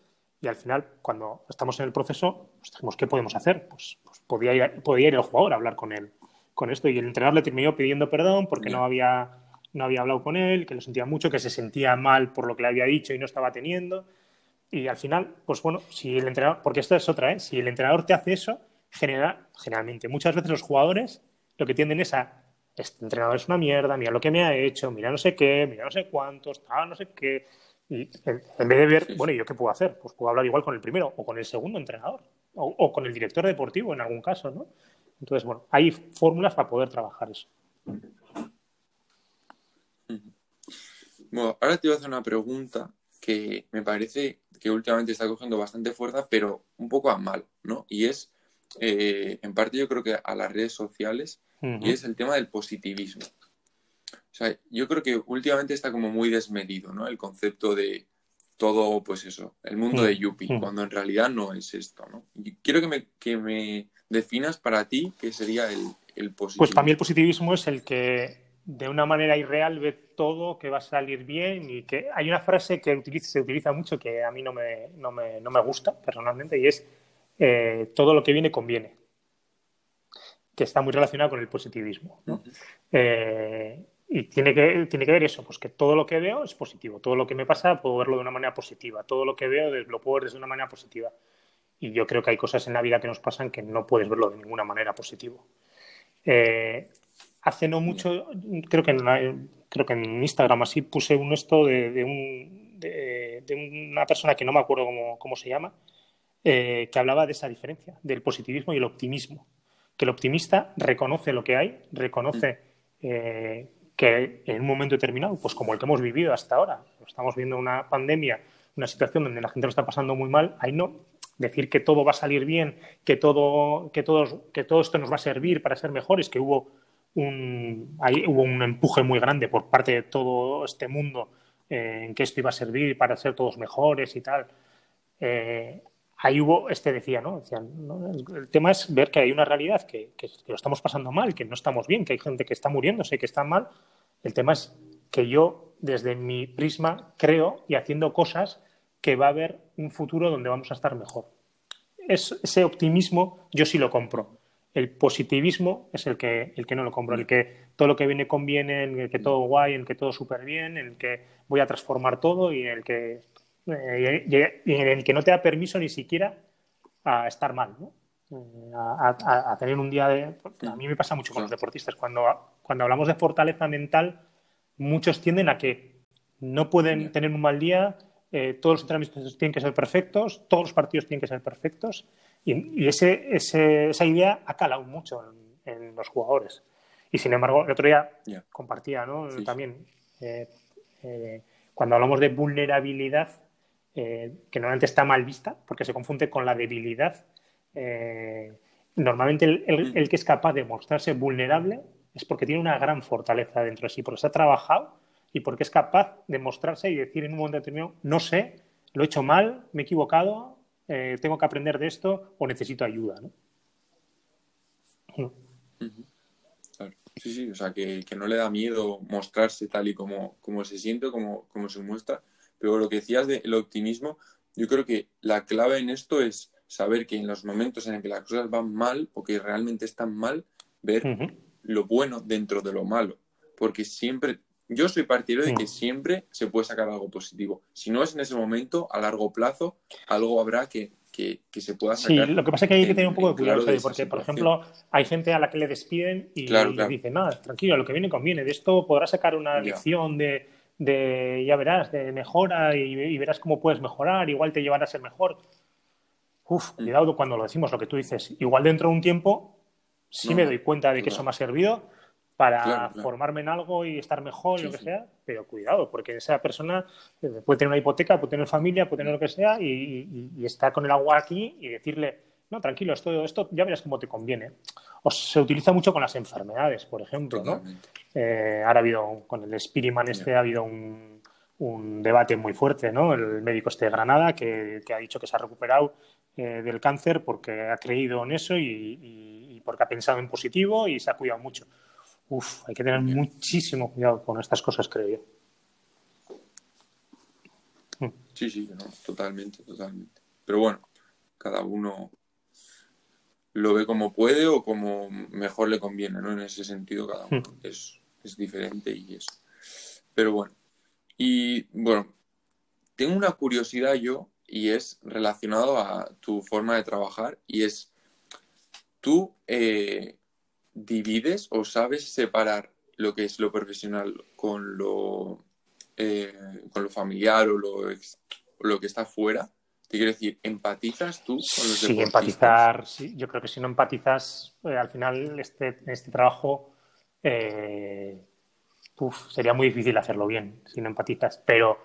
y al final, cuando estamos en el proceso, pues, ¿qué podemos hacer? Pues, pues podía, ir, podía ir el jugador a hablar con él con esto y el entrenador le terminó pidiendo perdón porque no había, no había hablado con él, que lo sentía mucho, que se sentía mal por lo que le había dicho y no estaba teniendo. Y al final, pues bueno, si el entrenador, porque esto es otra, ¿eh? si el entrenador te hace eso, genera, generalmente, muchas veces los jugadores lo que tienden es a, este entrenador es una mierda, mira lo que me ha hecho, mira no sé qué, mira no sé cuántos, tal, no sé qué. Y en, vez de ver, bueno, ¿y yo qué puedo hacer? Pues puedo hablar igual con el primero o con el segundo entrenador o, o con el director deportivo en algún caso, ¿no? Entonces, bueno, hay fórmulas para poder trabajar eso. Bueno, ahora te voy a hacer una pregunta que me parece que últimamente está cogiendo bastante fuerza, pero un poco a mal, ¿no? Y es, eh, en parte yo creo que a las redes sociales, y es el tema del positivismo. O sea, yo creo que últimamente está como muy desmedido, ¿no? El concepto de todo, pues eso, el mundo de Yuppie, cuando en realidad no es esto, ¿no? Y quiero que me, que me definas para ti qué sería el, el positivismo. Pues para mí el positivismo es el que de una manera irreal ve todo que va a salir bien y que hay una frase que se utiliza mucho que a mí no me, no me, no me gusta personalmente y es eh, todo lo que viene conviene que está muy relacionado con el positivismo eh, y tiene que, tiene que ver eso, pues que todo lo que veo es positivo, todo lo que me pasa puedo verlo de una manera positiva, todo lo que veo lo puedo ver desde una manera positiva y yo creo que hay cosas en la vida que nos pasan que no puedes verlo de ninguna manera positivo. Eh, hace no mucho, creo que, en creo que en Instagram así puse un esto de, un, de, una persona que no me acuerdo cómo, se llama, eh, que hablaba de esa diferencia, del positivismo y el optimismo. Que el optimista reconoce lo que hay, reconoce eh, en un momento determinado, pues como el que hemos vivido hasta ahora, estamos viendo una pandemia, una situación donde la gente lo está pasando muy mal, ahí no, decir que todo va a salir bien, que todo, que que todo esto nos va a servir para ser mejores, que hubo un, hubo un empuje muy grande por parte de todo este mundo eh, en que esto iba a servir para ser todos mejores y tal. Eh, ahí hubo, este decía, ¿no? El, tema es ver que hay una realidad, que, lo estamos pasando mal, que no estamos bien, que hay gente que está muriéndose, que está mal. El tema es que yo, desde mi prisma, creo y haciendo cosas que va a haber un futuro donde vamos a estar mejor. ese optimismo yo sí lo compro. el positivismo es el que, el que no lo compro, el que todo lo que viene conviene, en el que todo guay, en el que todo súper bien, en el que voy a transformar todo y en el que, eh, en el que no te da permiso ni siquiera a estar mal, ¿no? Eh, a, tener un día de... A mí me pasa mucho con los deportistas. Cuando, cuando hablamos de fortaleza mental, muchos tienden a que no pueden tener un mal día, eh, todos los entrenamientos tienen que ser perfectos, todos los partidos tienen que ser perfectos y, ese, esa idea ha calado mucho en, los jugadores. Y sin embargo, el otro día compartía ¿no? también, eh, eh, cuando hablamos de vulnerabilidad, eh, que normalmente está mal vista, porque se confunde con la debilidad, normalmente el, el, que es capaz de mostrarse vulnerable es porque tiene una gran fortaleza dentro de sí, porque se ha trabajado y porque es capaz de mostrarse y decir en un momento determinado, no sé, lo he hecho mal, me he equivocado, eh, tengo que aprender de esto o necesito ayuda, ¿no? Sí, sí, o sea, que, no le da miedo mostrarse tal y como, como se siente, como, como se muestra. Pero lo que decías del optimismo, yo creo que la clave en esto es saber que en los momentos en que las cosas van mal o que realmente están mal, ver lo bueno dentro de lo malo. Porque siempre yo soy partidario de que mm. siempre se puede sacar algo positivo. Si no es en ese momento, a largo plazo, algo habrá que, se pueda sacar. Sí, lo que pasa es que hay que tener un poco de cuidado, porque, por ejemplo, hay gente a la que le despiden y le dicen, nada, tranquilo, lo que viene conviene. De esto podrás sacar una lección de, de, ya verás, de mejora y, verás cómo puedes mejorar, igual te llevará a ser mejor. Uf, mm. cuidado cuando lo decimos, lo que tú dices. Igual dentro de un tiempo sí me doy cuenta de que eso me ha servido, para formarme en algo y estar mejor, lo que sea, pero cuidado, porque esa persona eh, puede tener una hipoteca, puede tener familia, puede tener lo que sea y, y, está con el agua aquí y decirle, no, tranquilo, esto, esto ya verás cómo te conviene. O se utiliza mucho con las enfermedades, por ejemplo, ¿no? Eh, ahora ha habido, con el Spiriman este ha habido un, un, debate muy fuerte, ¿no? El médico este de Granada que, que ha dicho que se ha recuperado eh, del cáncer porque ha creído en eso y porque ha pensado en positivo y se ha cuidado mucho Uf, hay que tener muchísimo cuidado con estas cosas, creo yo. Mm. Sí, sí, totalmente, totalmente. Pero bueno, cada uno lo ve como puede o como mejor le conviene, ¿no? En ese sentido, cada uno mm. es, es diferente y eso. Pero bueno, y bueno, tengo una curiosidad yo y es relacionado a tu forma de trabajar y es, tú eh, divides o sabes separar lo que es lo profesional con lo, eh, con lo familiar o lo, lo que está fuera? Te quiero decir, ¿empatizas tú con los Sí, empatizar, sí. Yo creo que si no empatizas, eh, al final este, este trabajo eh, sería muy difícil hacerlo bien si no empatizas. Pero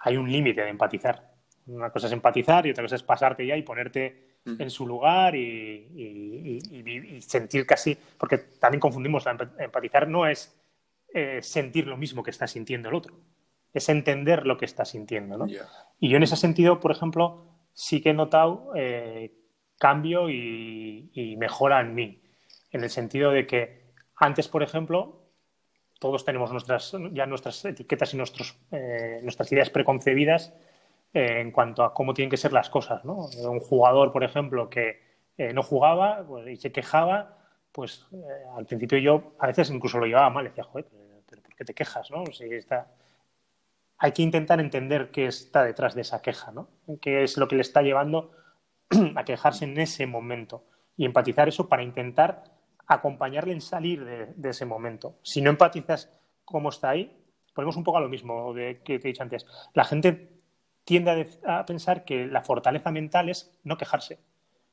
hay un límite de empatizar. Una cosa es empatizar y otra cosa es pasarte ya y ponerte en su lugar y, sentir casi, porque también confundimos, empatizar no es eh, sentir lo mismo que está sintiendo el otro, es entender lo que está sintiendo. ¿no? Y yo en ese sentido, por ejemplo, sí que he notado eh, cambio y, mejora en mí, en el sentido de que antes, por ejemplo, todos tenemos nuestras, ya nuestras etiquetas y nuestros, eh, nuestras ideas preconcebidas en cuanto a cómo tienen que ser las cosas. ¿no? Un jugador, por ejemplo, que eh, no jugaba pues, y se quejaba, pues eh, al principio yo a veces incluso lo llevaba mal, decía, joder, pero, ¿por qué te quejas? ¿no? Si está... Hay que intentar entender qué está detrás de esa queja, ¿no? qué es lo que le está llevando a quejarse en ese momento y empatizar eso para intentar acompañarle en salir de, ese momento. Si no empatizas cómo está ahí, ponemos un poco a lo mismo de, que te he dicho antes. La gente tiende a, pensar que la fortaleza mental es no quejarse,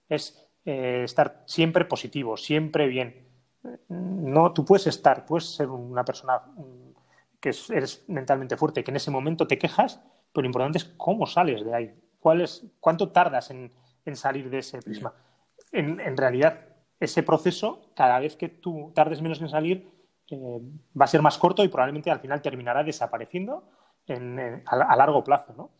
es eh, estar siempre positivo, siempre bien. No, tú puedes estar, puedes ser una persona que eres mentalmente fuerte, que en ese momento te quejas, pero lo importante es cómo sales de ahí, cuál es, cuánto tardas en, salir de ese prisma. En, realidad, ese proceso, cada vez que tú tardes menos en salir, eh, va a ser más corto y probablemente al final terminará desapareciendo a, largo plazo. ¿no?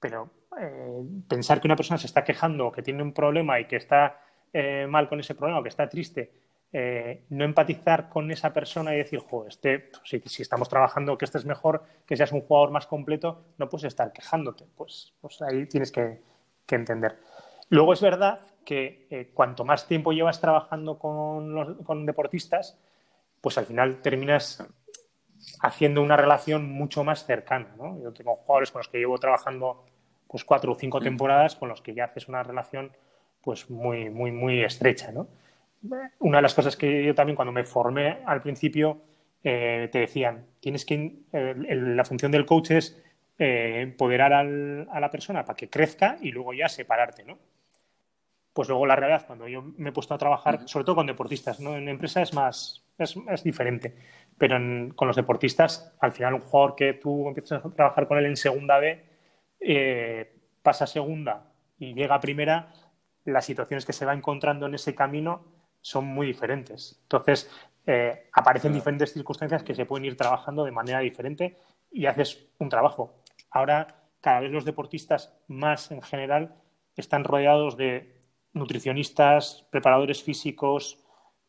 pero eh, pensar que una persona se está quejando, que tiene un problema y que está eh, mal con ese problema, o que está triste, eh, no empatizar con esa persona y decir, jo, este, pues, si, estamos trabajando, que estés mejor, que seas un jugador más completo, no puedes estar quejándote. Pues, pues ahí tienes que, entender. Luego es verdad que eh, cuanto más tiempo llevas trabajando con, con deportistas, pues al final terminas haciendo una relación mucho más cercana. Yo tengo jugadores con los que llevo trabajando pues cuatro o cinco temporadas con los que ya haces una relación pues muy, muy, muy estrecha. ¿no? Una de las cosas que yo también cuando me formé al principio eh, te decían, tienes que, la función del coach es eh, empoderar al, a la persona para que crezca y luego ya separarte, ¿no? Pues luego la realidad, cuando yo me he puesto a trabajar, sobre todo con deportistas, ¿no? En empresa es más, es, es diferente, pero con los deportistas, al final un jugador que tú empiezas a trabajar con él en segunda B, eh, pasa a segunda y llega a primera, las situaciones que se va encontrando en ese camino son muy diferentes. Entonces, eh, aparecen diferentes circunstancias que se pueden ir trabajando de manera diferente y haces un trabajo. Ahora, cada vez los deportistas más en general están rodeados de nutricionistas, preparadores físicos,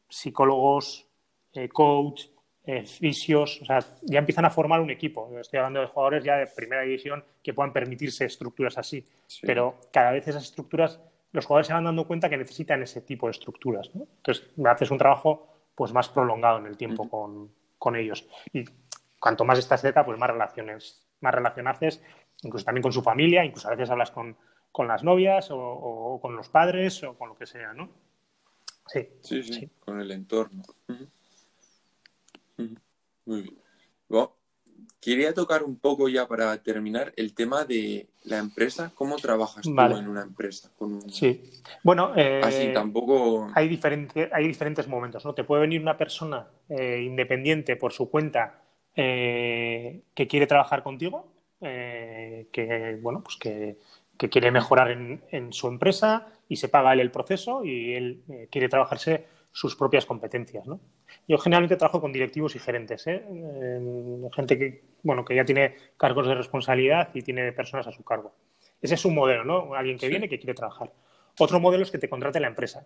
psicólogos, eh, coach, eh, fisios, o sea, ya empiezan a formar un equipo. Estoy hablando de jugadores ya de primera división que puedan permitirse estructuras así, pero cada vez esas estructuras, los jugadores se van dando cuenta que necesitan ese tipo de estructuras. ¿no? Entonces, haces un trabajo pues más prolongado en el tiempo con, con, ellos. Y cuanto más estás cerca, pues más relaciones, más relación haces, incluso también con su familia, incluso a veces hablas con, con las novias o, con los padres o con lo que sea, ¿no? Sí, sí, sí, con el entorno. Muy bien. Quería tocar un poco ya para terminar el tema de la empresa. ¿Cómo trabajas tú en una empresa? Sí. Bueno, eh, así tampoco. Hay, diferente, hay diferentes momentos, ¿no? Te puede venir una persona eh, independiente por su cuenta eh, que quiere trabajar contigo, que, bueno, pues que que quiere mejorar en, su empresa y se paga él el proceso y él quiere trabajarse sus propias competencias. ¿no? Yo generalmente trabajo con directivos y gerentes, ¿eh? gente que, bueno, que ya tiene cargos de responsabilidad y tiene personas a su cargo. Ese es un modelo, ¿no? Alguien que viene que quiere trabajar. Otro modelo es que te contrate la empresa.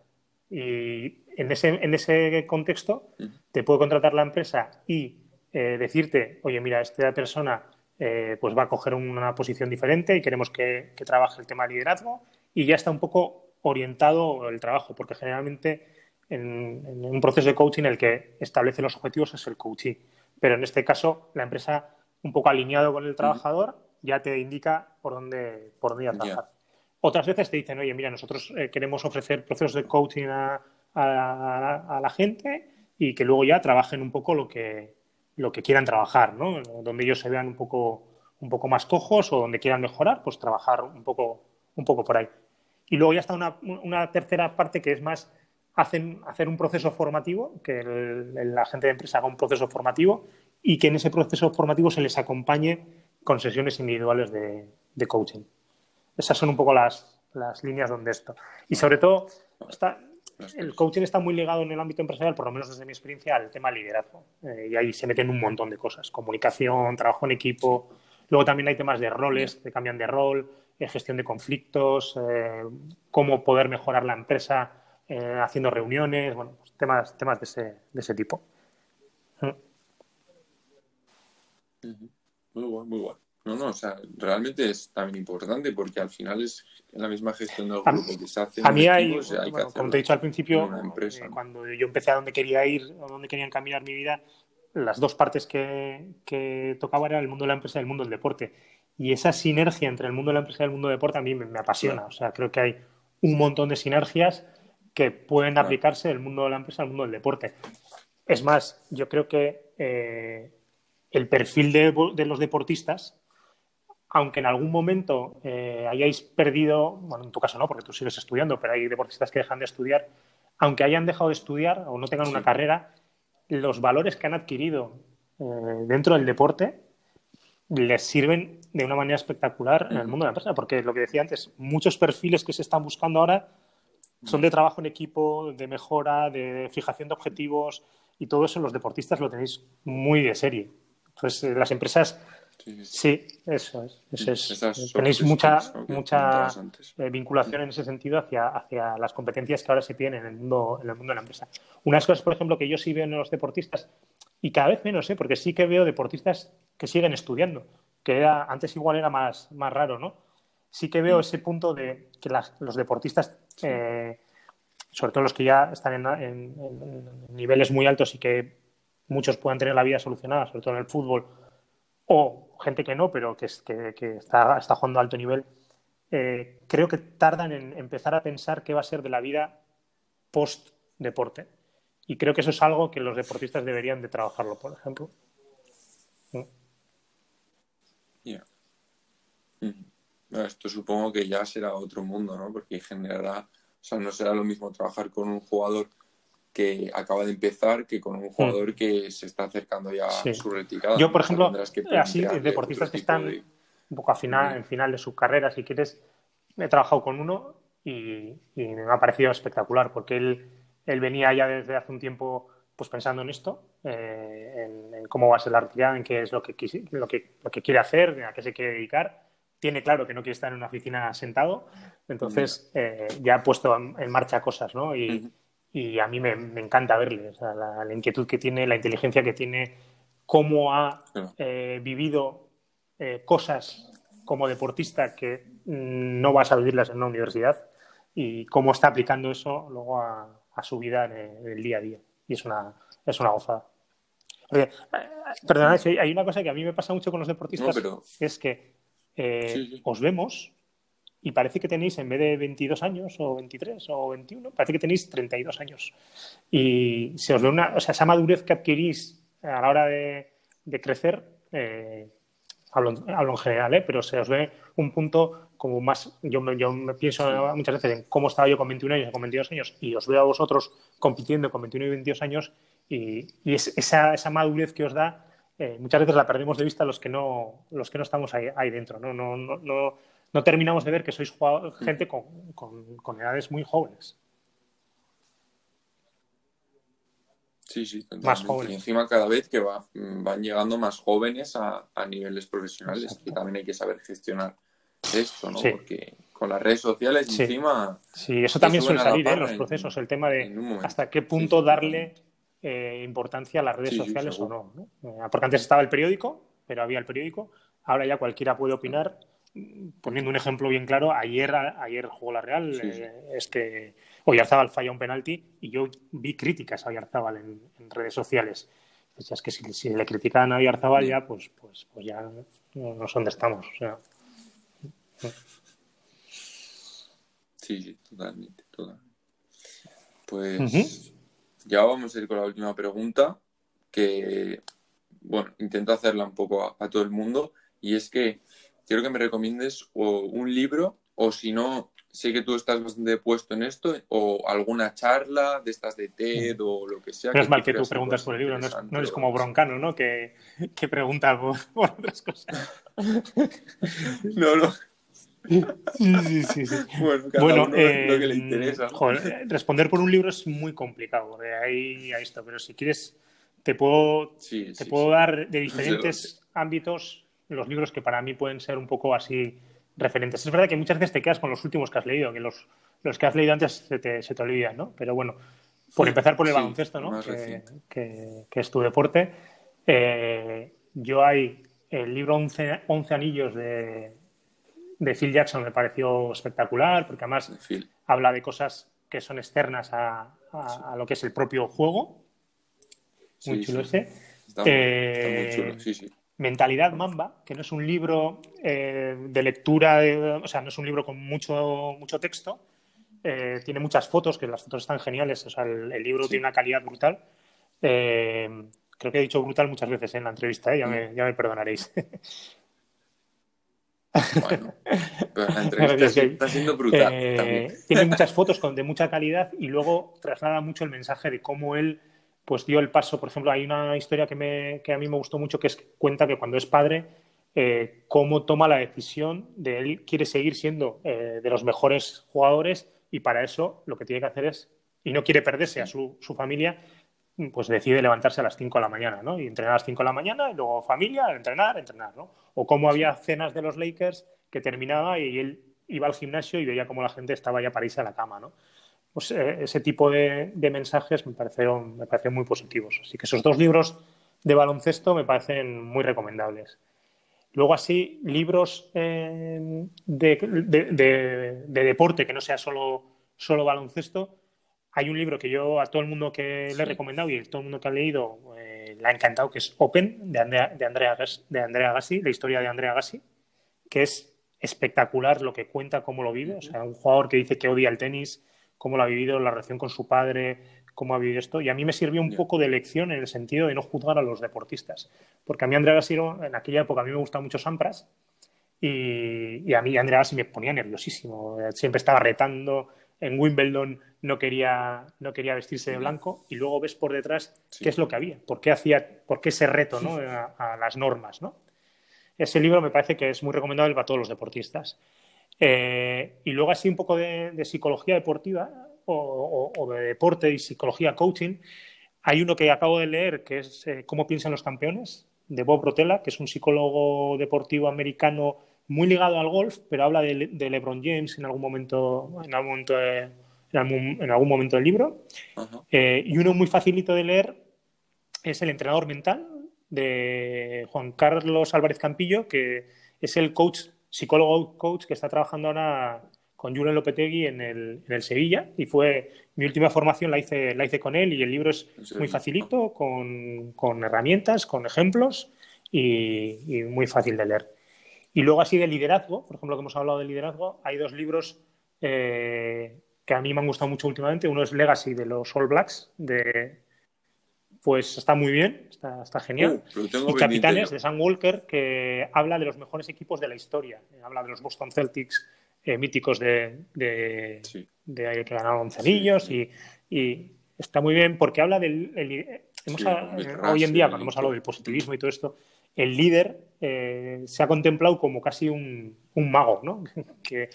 Y en ese, en ese contexto te puede contratar la empresa y eh, decirte, oye, mira, esta persona eh, pues va a coger una posición diferente y queremos que, trabaje el tema de liderazgo y ya está un poco orientado el trabajo, porque generalmente en, un proceso de coaching el que establece los objetivos es el coaching, pero en este caso la empresa un poco alineado con el trabajador ya te indica por dónde, por dónde trabajar. Otras veces te dicen, oye, mira, nosotros eh, queremos ofrecer procesos de coaching a, a, la gente y que luego ya trabajen un poco lo que, lo que quieran trabajar, ¿no? Donde ellos se vean un poco, un poco más cojos o donde quieran mejorar, pues trabajar un poco, un poco por ahí. Y luego ya está una, tercera parte que es más hacer un proceso formativo, que la gente de empresa haga un proceso formativo y que en ese proceso formativo se les acompañe con sesiones individuales de, coaching. Esas son un poco las, las líneas donde esto. Y sobre todo, está, el coaching está muy ligado en el ámbito empresarial, por lo menos desde mi experiencia, al tema liderazgo. Eh, y ahí se meten un montón de cosas. Comunicación, trabajo en equipo. Luego también hay temas de roles, que cambian de rol, eh, gestión de conflictos, eh, cómo poder mejorar la empresa haciendo reuniones, bueno, pues temas, temas de, ese, de ese tipo. Mm. Muy bueno, muy bueno. No, no, o sea, realmente es también importante porque al final es la misma gestión del grupo que se hace. A mí hay, como te he dicho al principio, eh, cuando yo empecé a donde quería ir, a donde quería encaminar mi vida, las dos partes que, que tocaba era el mundo de la empresa y el mundo del deporte. Y esa sinergia entre el mundo de la empresa y el mundo del deporte a mí me, apasiona. O sea, creo que hay un montón de sinergias que pueden aplicarse del mundo de la empresa al mundo del deporte. Es más, yo creo que eh, el perfil de, de los deportistas aunque en algún momento eh, hayáis perdido, bueno, en tu caso no, porque tú sigues estudiando, pero hay deportistas que dejan de estudiar, aunque hayan dejado de estudiar o no tengan una carrera, los valores que han adquirido eh, dentro del deporte les sirven de una manera espectacular en el mundo de la empresa, porque lo que decía antes, muchos perfiles que se están buscando ahora son de trabajo en equipo, de mejora, de fijación de objetivos y todo eso los deportistas lo tenéis muy de serie. Entonces, eh, las empresas Sí, eso es. Tenéis mucha, mucha eh, vinculación en ese sentido hacia, hacia las competencias que ahora se tienen en el, mundo, en el mundo de la empresa. Unas cosas, por ejemplo, que yo sí veo en los deportistas, y cada vez menos, ¿eh? porque sí que veo deportistas que siguen estudiando, que antes igual era más, más raro, ¿no? Sí que veo ese punto de que los deportistas, eh, sobre todo los que ya están en, niveles muy altos y que muchos puedan tener la vida solucionada, sobre todo en el fútbol, o gente que no, pero que, está, está jugando a alto nivel, eh, creo que tardan en empezar a pensar qué va a ser de la vida post deporte. Y creo que eso es algo que los deportistas deberían de trabajarlo, por ejemplo. Esto supongo que ya será otro mundo, ¿no? Porque generará, o sea, no será lo mismo trabajar con un jugador que acaba de empezar que con un jugador que se está acercando ya a su retirada. Yo, por ejemplo, así, deportistas que están un poco a final, en final de su carrera, si quieres, he trabajado con uno y, me ha parecido espectacular porque él, él venía ya desde hace un tiempo pues pensando en esto, eh, en, cómo va a ser la retirada, en qué es lo que, lo que, lo que quiere hacer, a qué se quiere dedicar. Tiene claro que no quiere estar en una oficina sentado, entonces eh, ya ha puesto en, marcha cosas, ¿no? Y, y a mí me, me encanta verle, la, la, inquietud que tiene, la inteligencia que tiene, cómo ha eh, vivido eh, cosas como deportista que no vas a vivirlas en una universidad y cómo está aplicando eso luego a, su vida en el, día a día. Y es una, es una gozada. Eh, perdona, hay una cosa que a mí me pasa mucho con los deportistas, es que eh, os vemos y parece que tenéis, en vez de 22 años o 23 o 21, parece que tenéis 32 años. Y se os ve una, o sea, esa madurez que adquirís a la hora de, crecer, hablo, en general, ¿eh? pero se os ve un punto como más, yo me, yo me pienso muchas veces en cómo estaba yo con 21 años con 22 años y os veo a vosotros compitiendo con 21 y 22 años y, esa, esa, madurez que os da, eh, muchas veces la perdemos de vista los que no, los que no estamos ahí, ahí dentro, ¿no? No, no, no, no, terminamos de ver que sois gente con, con, con edades muy jóvenes. Sí, sí, más jóvenes. Y encima cada vez que va, van llegando más jóvenes a, niveles profesionales, que también hay que saber gestionar esto, ¿no? Porque con las redes sociales encima... Sí, eso también suele salir ¿eh? en los procesos, el tema de hasta qué punto darle eh, importancia a las redes sociales o no, no, eh, Porque antes estaba el periódico, pero había el periódico, ahora ya cualquiera puede opinar. Poniendo un ejemplo bien claro, ayer, ayer jugó la Real, este Oyarzábal falla un penalti y yo vi críticas a Oyarzábal en, redes sociales. Es que si, le critican a Oyarzábal ya, pues, pues, pues ya no, sé dónde estamos. Sí, sí, totalmente, totalmente. Pues ya vamos a ir con la última pregunta, que, bueno, intento hacerla un poco a, todo el mundo, y es que quiero que me recomiendes un libro, o si no, sé que tú estás bastante puesto en esto, o alguna charla de estas de TED o lo que sea. No es mal que tú preguntas por el libro, no, eres como Broncano, ¿no? Que, que pregunta por, otras cosas. no, no. Sí, sí, sí. Bueno, lo que le eh, interesa. responder por un libro es muy complicado, de ahí a esto, pero si quieres, te puedo, te puedo dar de diferentes ámbitos los libros que para mí pueden ser un poco así referentes. Es verdad que muchas veces te quedas con los últimos que has leído, que los, los que has leído antes se te, se te olvidan, ¿no? Pero bueno, por empezar por el baloncesto, ¿no? Que, que, es tu deporte. Eh, yo hay el libro 11, 11 anillos de, de, Phil Jackson me pareció espectacular, porque además habla de cosas que son externas a, a, lo que es el propio juego. Muy chulo ese. Está, eh, muy chulo, sí, sí. Mentalidad Mamba, que no es un libro eh, de lectura, o sea, no es un libro con mucho, mucho texto, eh, tiene muchas fotos, que las fotos están geniales, o sea, el, libro tiene una calidad brutal. Eh, creo que he dicho brutal muchas veces en la entrevista, ya, me, ya me perdonaréis. Bueno, la entrevista está siendo brutal. Tiene muchas fotos con, de mucha calidad y luego traslada mucho el mensaje de cómo él pues dio el paso. Por ejemplo, hay una historia que, me, que a mí me gustó mucho que es cuenta que cuando es padre, eh, cómo toma la decisión de él quiere seguir siendo eh, de los mejores jugadores y para eso lo que tiene que hacer es, y no quiere perderse a su, su familia, pues decide levantarse a las 5 de la mañana, ¿no? Y entrenar a las 5 de la mañana y luego familia, entrenar, entrenar, ¿no? O cómo había cenas de los Lakers que terminaba y él iba al gimnasio y veía cómo la gente estaba ya para irse a la cama, ¿no? pues, eh, ese tipo de, mensajes me parecieron, me parecieron muy positivos. Así que esos dos libros de baloncesto me parecen muy recomendables. Luego así, libros eh, de, deporte, que no sea solo, solo baloncesto. Hay un libro que yo a todo el mundo que le he recomendado y a todo el mundo que ha leído eh, le ha encantado, que es Open, de Andrea, de, Andrea, de Andrea Gassi, la historia de Andrea Gassi, que es espectacular lo que cuenta, cómo lo vive. O sea, un jugador que dice que odia el tenis, cómo lo ha vivido, la relación con su padre, cómo ha vivido esto. Y a mí me sirvió un poco de lección en el sentido de no juzgar a los deportistas. Porque a mí Andrea Gassi, en aquella época, a mí me gustaba mucho Sampras. Y, a mí Andrea Gassi me ponía nerviosísimo. Siempre estaba retando. En Wimbledon no quería, no quería vestirse de blanco. Y luego ves por detrás qué es lo que había. Por qué, hacía, por qué ese reto ¿no? a, las normas. ¿no? Ese libro me parece que es muy recomendable para todos los deportistas. Eh, y luego así un poco de, de psicología deportiva o, de deporte y psicología coaching. Hay uno que acabo de leer que es eh, Cómo piensan los campeones, de Bob Rotella, que es un psicólogo deportivo americano muy ligado al golf, pero habla de, LeBron James en algún momento, en algún momento, en algún, momento del libro. Eh, y uno muy facilito de leer es El entrenador mental de Juan Carlos Álvarez Campillo, que es el coach, psicólogo coach que está trabajando ahora con Julen Lopetegui en el, en el, Sevilla y fue mi última formación la hice, la hice con él y el libro es muy facilito, con, con herramientas, con ejemplos y, muy fácil de leer. Y luego así de liderazgo, por ejemplo, que hemos hablado de liderazgo, hay dos libros eh, que a mí me han gustado mucho últimamente. Uno es Legacy de los All Blacks, de, pues está muy bien, está, está genial. Uh, y Capitanes de Sam Walker, que habla de los mejores equipos de la historia. Habla de los Boston Celtics, eh, míticos de, de, que ganaron anillos y, está muy bien porque habla del... hoy en día, cuando hemos hablado del positivismo y todo esto, el líder eh, se ha contemplado como casi un, mago, ¿no? que,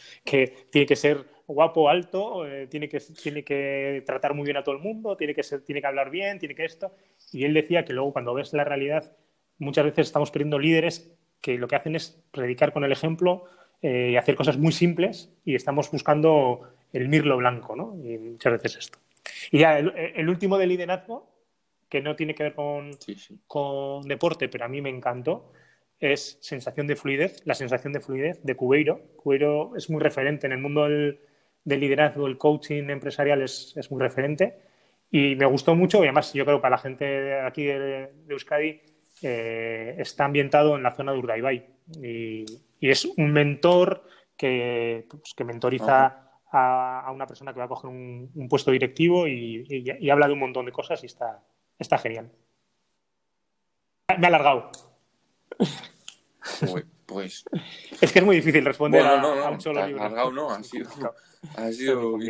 tiene que ser guapo, alto, eh, tiene, que, tratar muy bien a todo el mundo, tiene que, ser, tiene que hablar bien, tiene que esto. Y él decía que luego cuando ves la realidad, muchas veces estamos perdiendo líderes que lo que hacen es predicar con el ejemplo, eh, y hacer cosas muy simples y estamos buscando el mirlo blanco, ¿no? Y muchas veces esto. Y ya el, último de liderazgo, que no tiene que ver con, con deporte, pero a mí me encantó, es sensación de fluidez, la sensación de fluidez de Cubeiro. Cubeiro es muy referente en el mundo del, liderazgo, el coaching empresarial es, es, muy referente. Y me gustó mucho y además yo creo que para la gente de aquí de, Euskadi eh, está ambientado en la zona de Urdaibai. Y, y es un mentor que, pues, que mentoriza a, una persona que va a coger un, puesto directivo y, habla de un montón de cosas y está, está genial. Me ha alargado. Pues. Es que es muy difícil responder a, un solo libro. Alargado no, ha sido. Ha sido...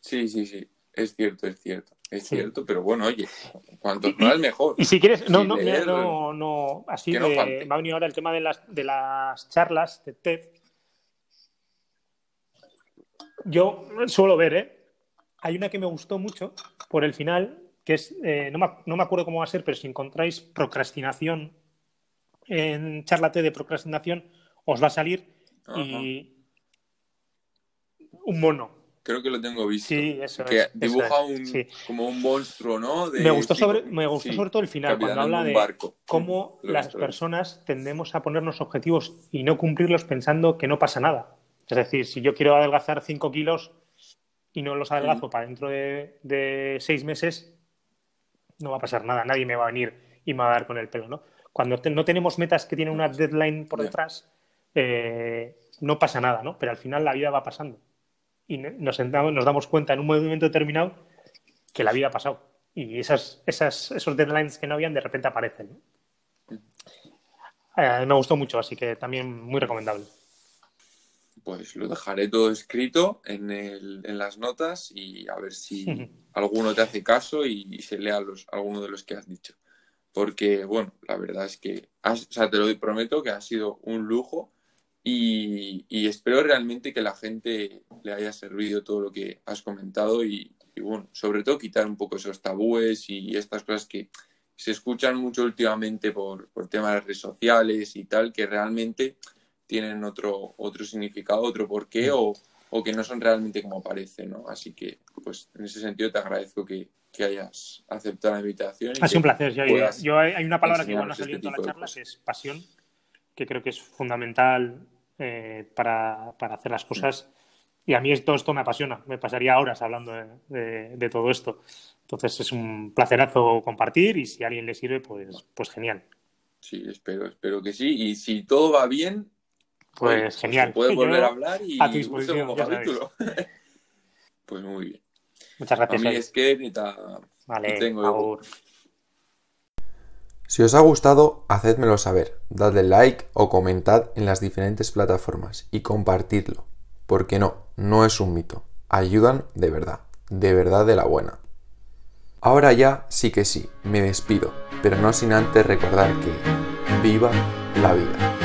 Sí, sí, sí. Es cierto, es cierto. Es cierto, pero bueno, oye, cuanto más mejor. Y si quieres, no, no, no, no, así me ha venido ahora el tema de las, de las charlas de TED. Yo suelo ver, ¿eh? Hay una que me gustó mucho por el final, que es, eh, no, me, no, me, acuerdo cómo va a ser, pero si encontráis procrastinación en charla TED de procrastinación, os va a salir y un mono creo que lo tengo visto. Sí, eso que dibuja un, como un monstruo, ¿no? me gustó, sobre, me gustó sobre todo el final, cuando habla de cómo las personas tendemos a ponernos objetivos y no cumplirlos pensando que no pasa nada. Es decir, si yo quiero adelgazar 5 kilos y no los adelgazo para dentro de, 6 meses, no va a pasar nada. Nadie me va a venir y me va a dar con el pelo, ¿no? Cuando no tenemos metas que tienen una deadline por detrás, eh, no pasa nada, ¿no? Pero al final la vida va pasando y nos, nos damos cuenta en un momento determinado que la vida ha pasado. Y esas, esas, esos deadlines que no habían de repente aparecen. Eh, me gustó mucho, así que también muy recomendable. Pues lo dejaré todo escrito en, el, en las notas y a ver si alguno te hace caso y, se lea los, alguno de los que has dicho. Porque, bueno, la verdad es que, o sea, te lo prometo que ha sido un lujo y, espero realmente que la gente le haya servido todo lo que has comentado y, bueno, sobre todo quitar un poco esos tabúes y estas cosas que se escuchan mucho últimamente por, por temas de redes sociales y tal, que realmente tienen otro, otro significado, otro porqué o, o que no son realmente como parecen, ¿no? Así que, pues, en ese sentido te agradezco que, que hayas aceptado la invitación. ha sido un placer. Yo, hay una palabra que igual no ha salido en toda la charla, que es pasión que creo que es fundamental eh, para, hacer las cosas. Y a mí todo esto me apasiona, me pasaría horas hablando de, todo esto. Entonces es un placerazo compartir y si a alguien le sirve, pues, pues genial. Sí, espero, espero que sí. Y si todo va bien, pues, pues genial. Puedes volver a hablar y a capítulo. pues muy bien. Muchas gracias. A mí es que vale, tengo Si os ha gustado, hacedmelo saber, dadle like o comentad en las diferentes plataformas y compartidlo, porque no, no es un mito, ayudan de verdad, de verdad de la buena. Ahora ya sí que sí, me despido, pero no sin antes recordar que viva la vida.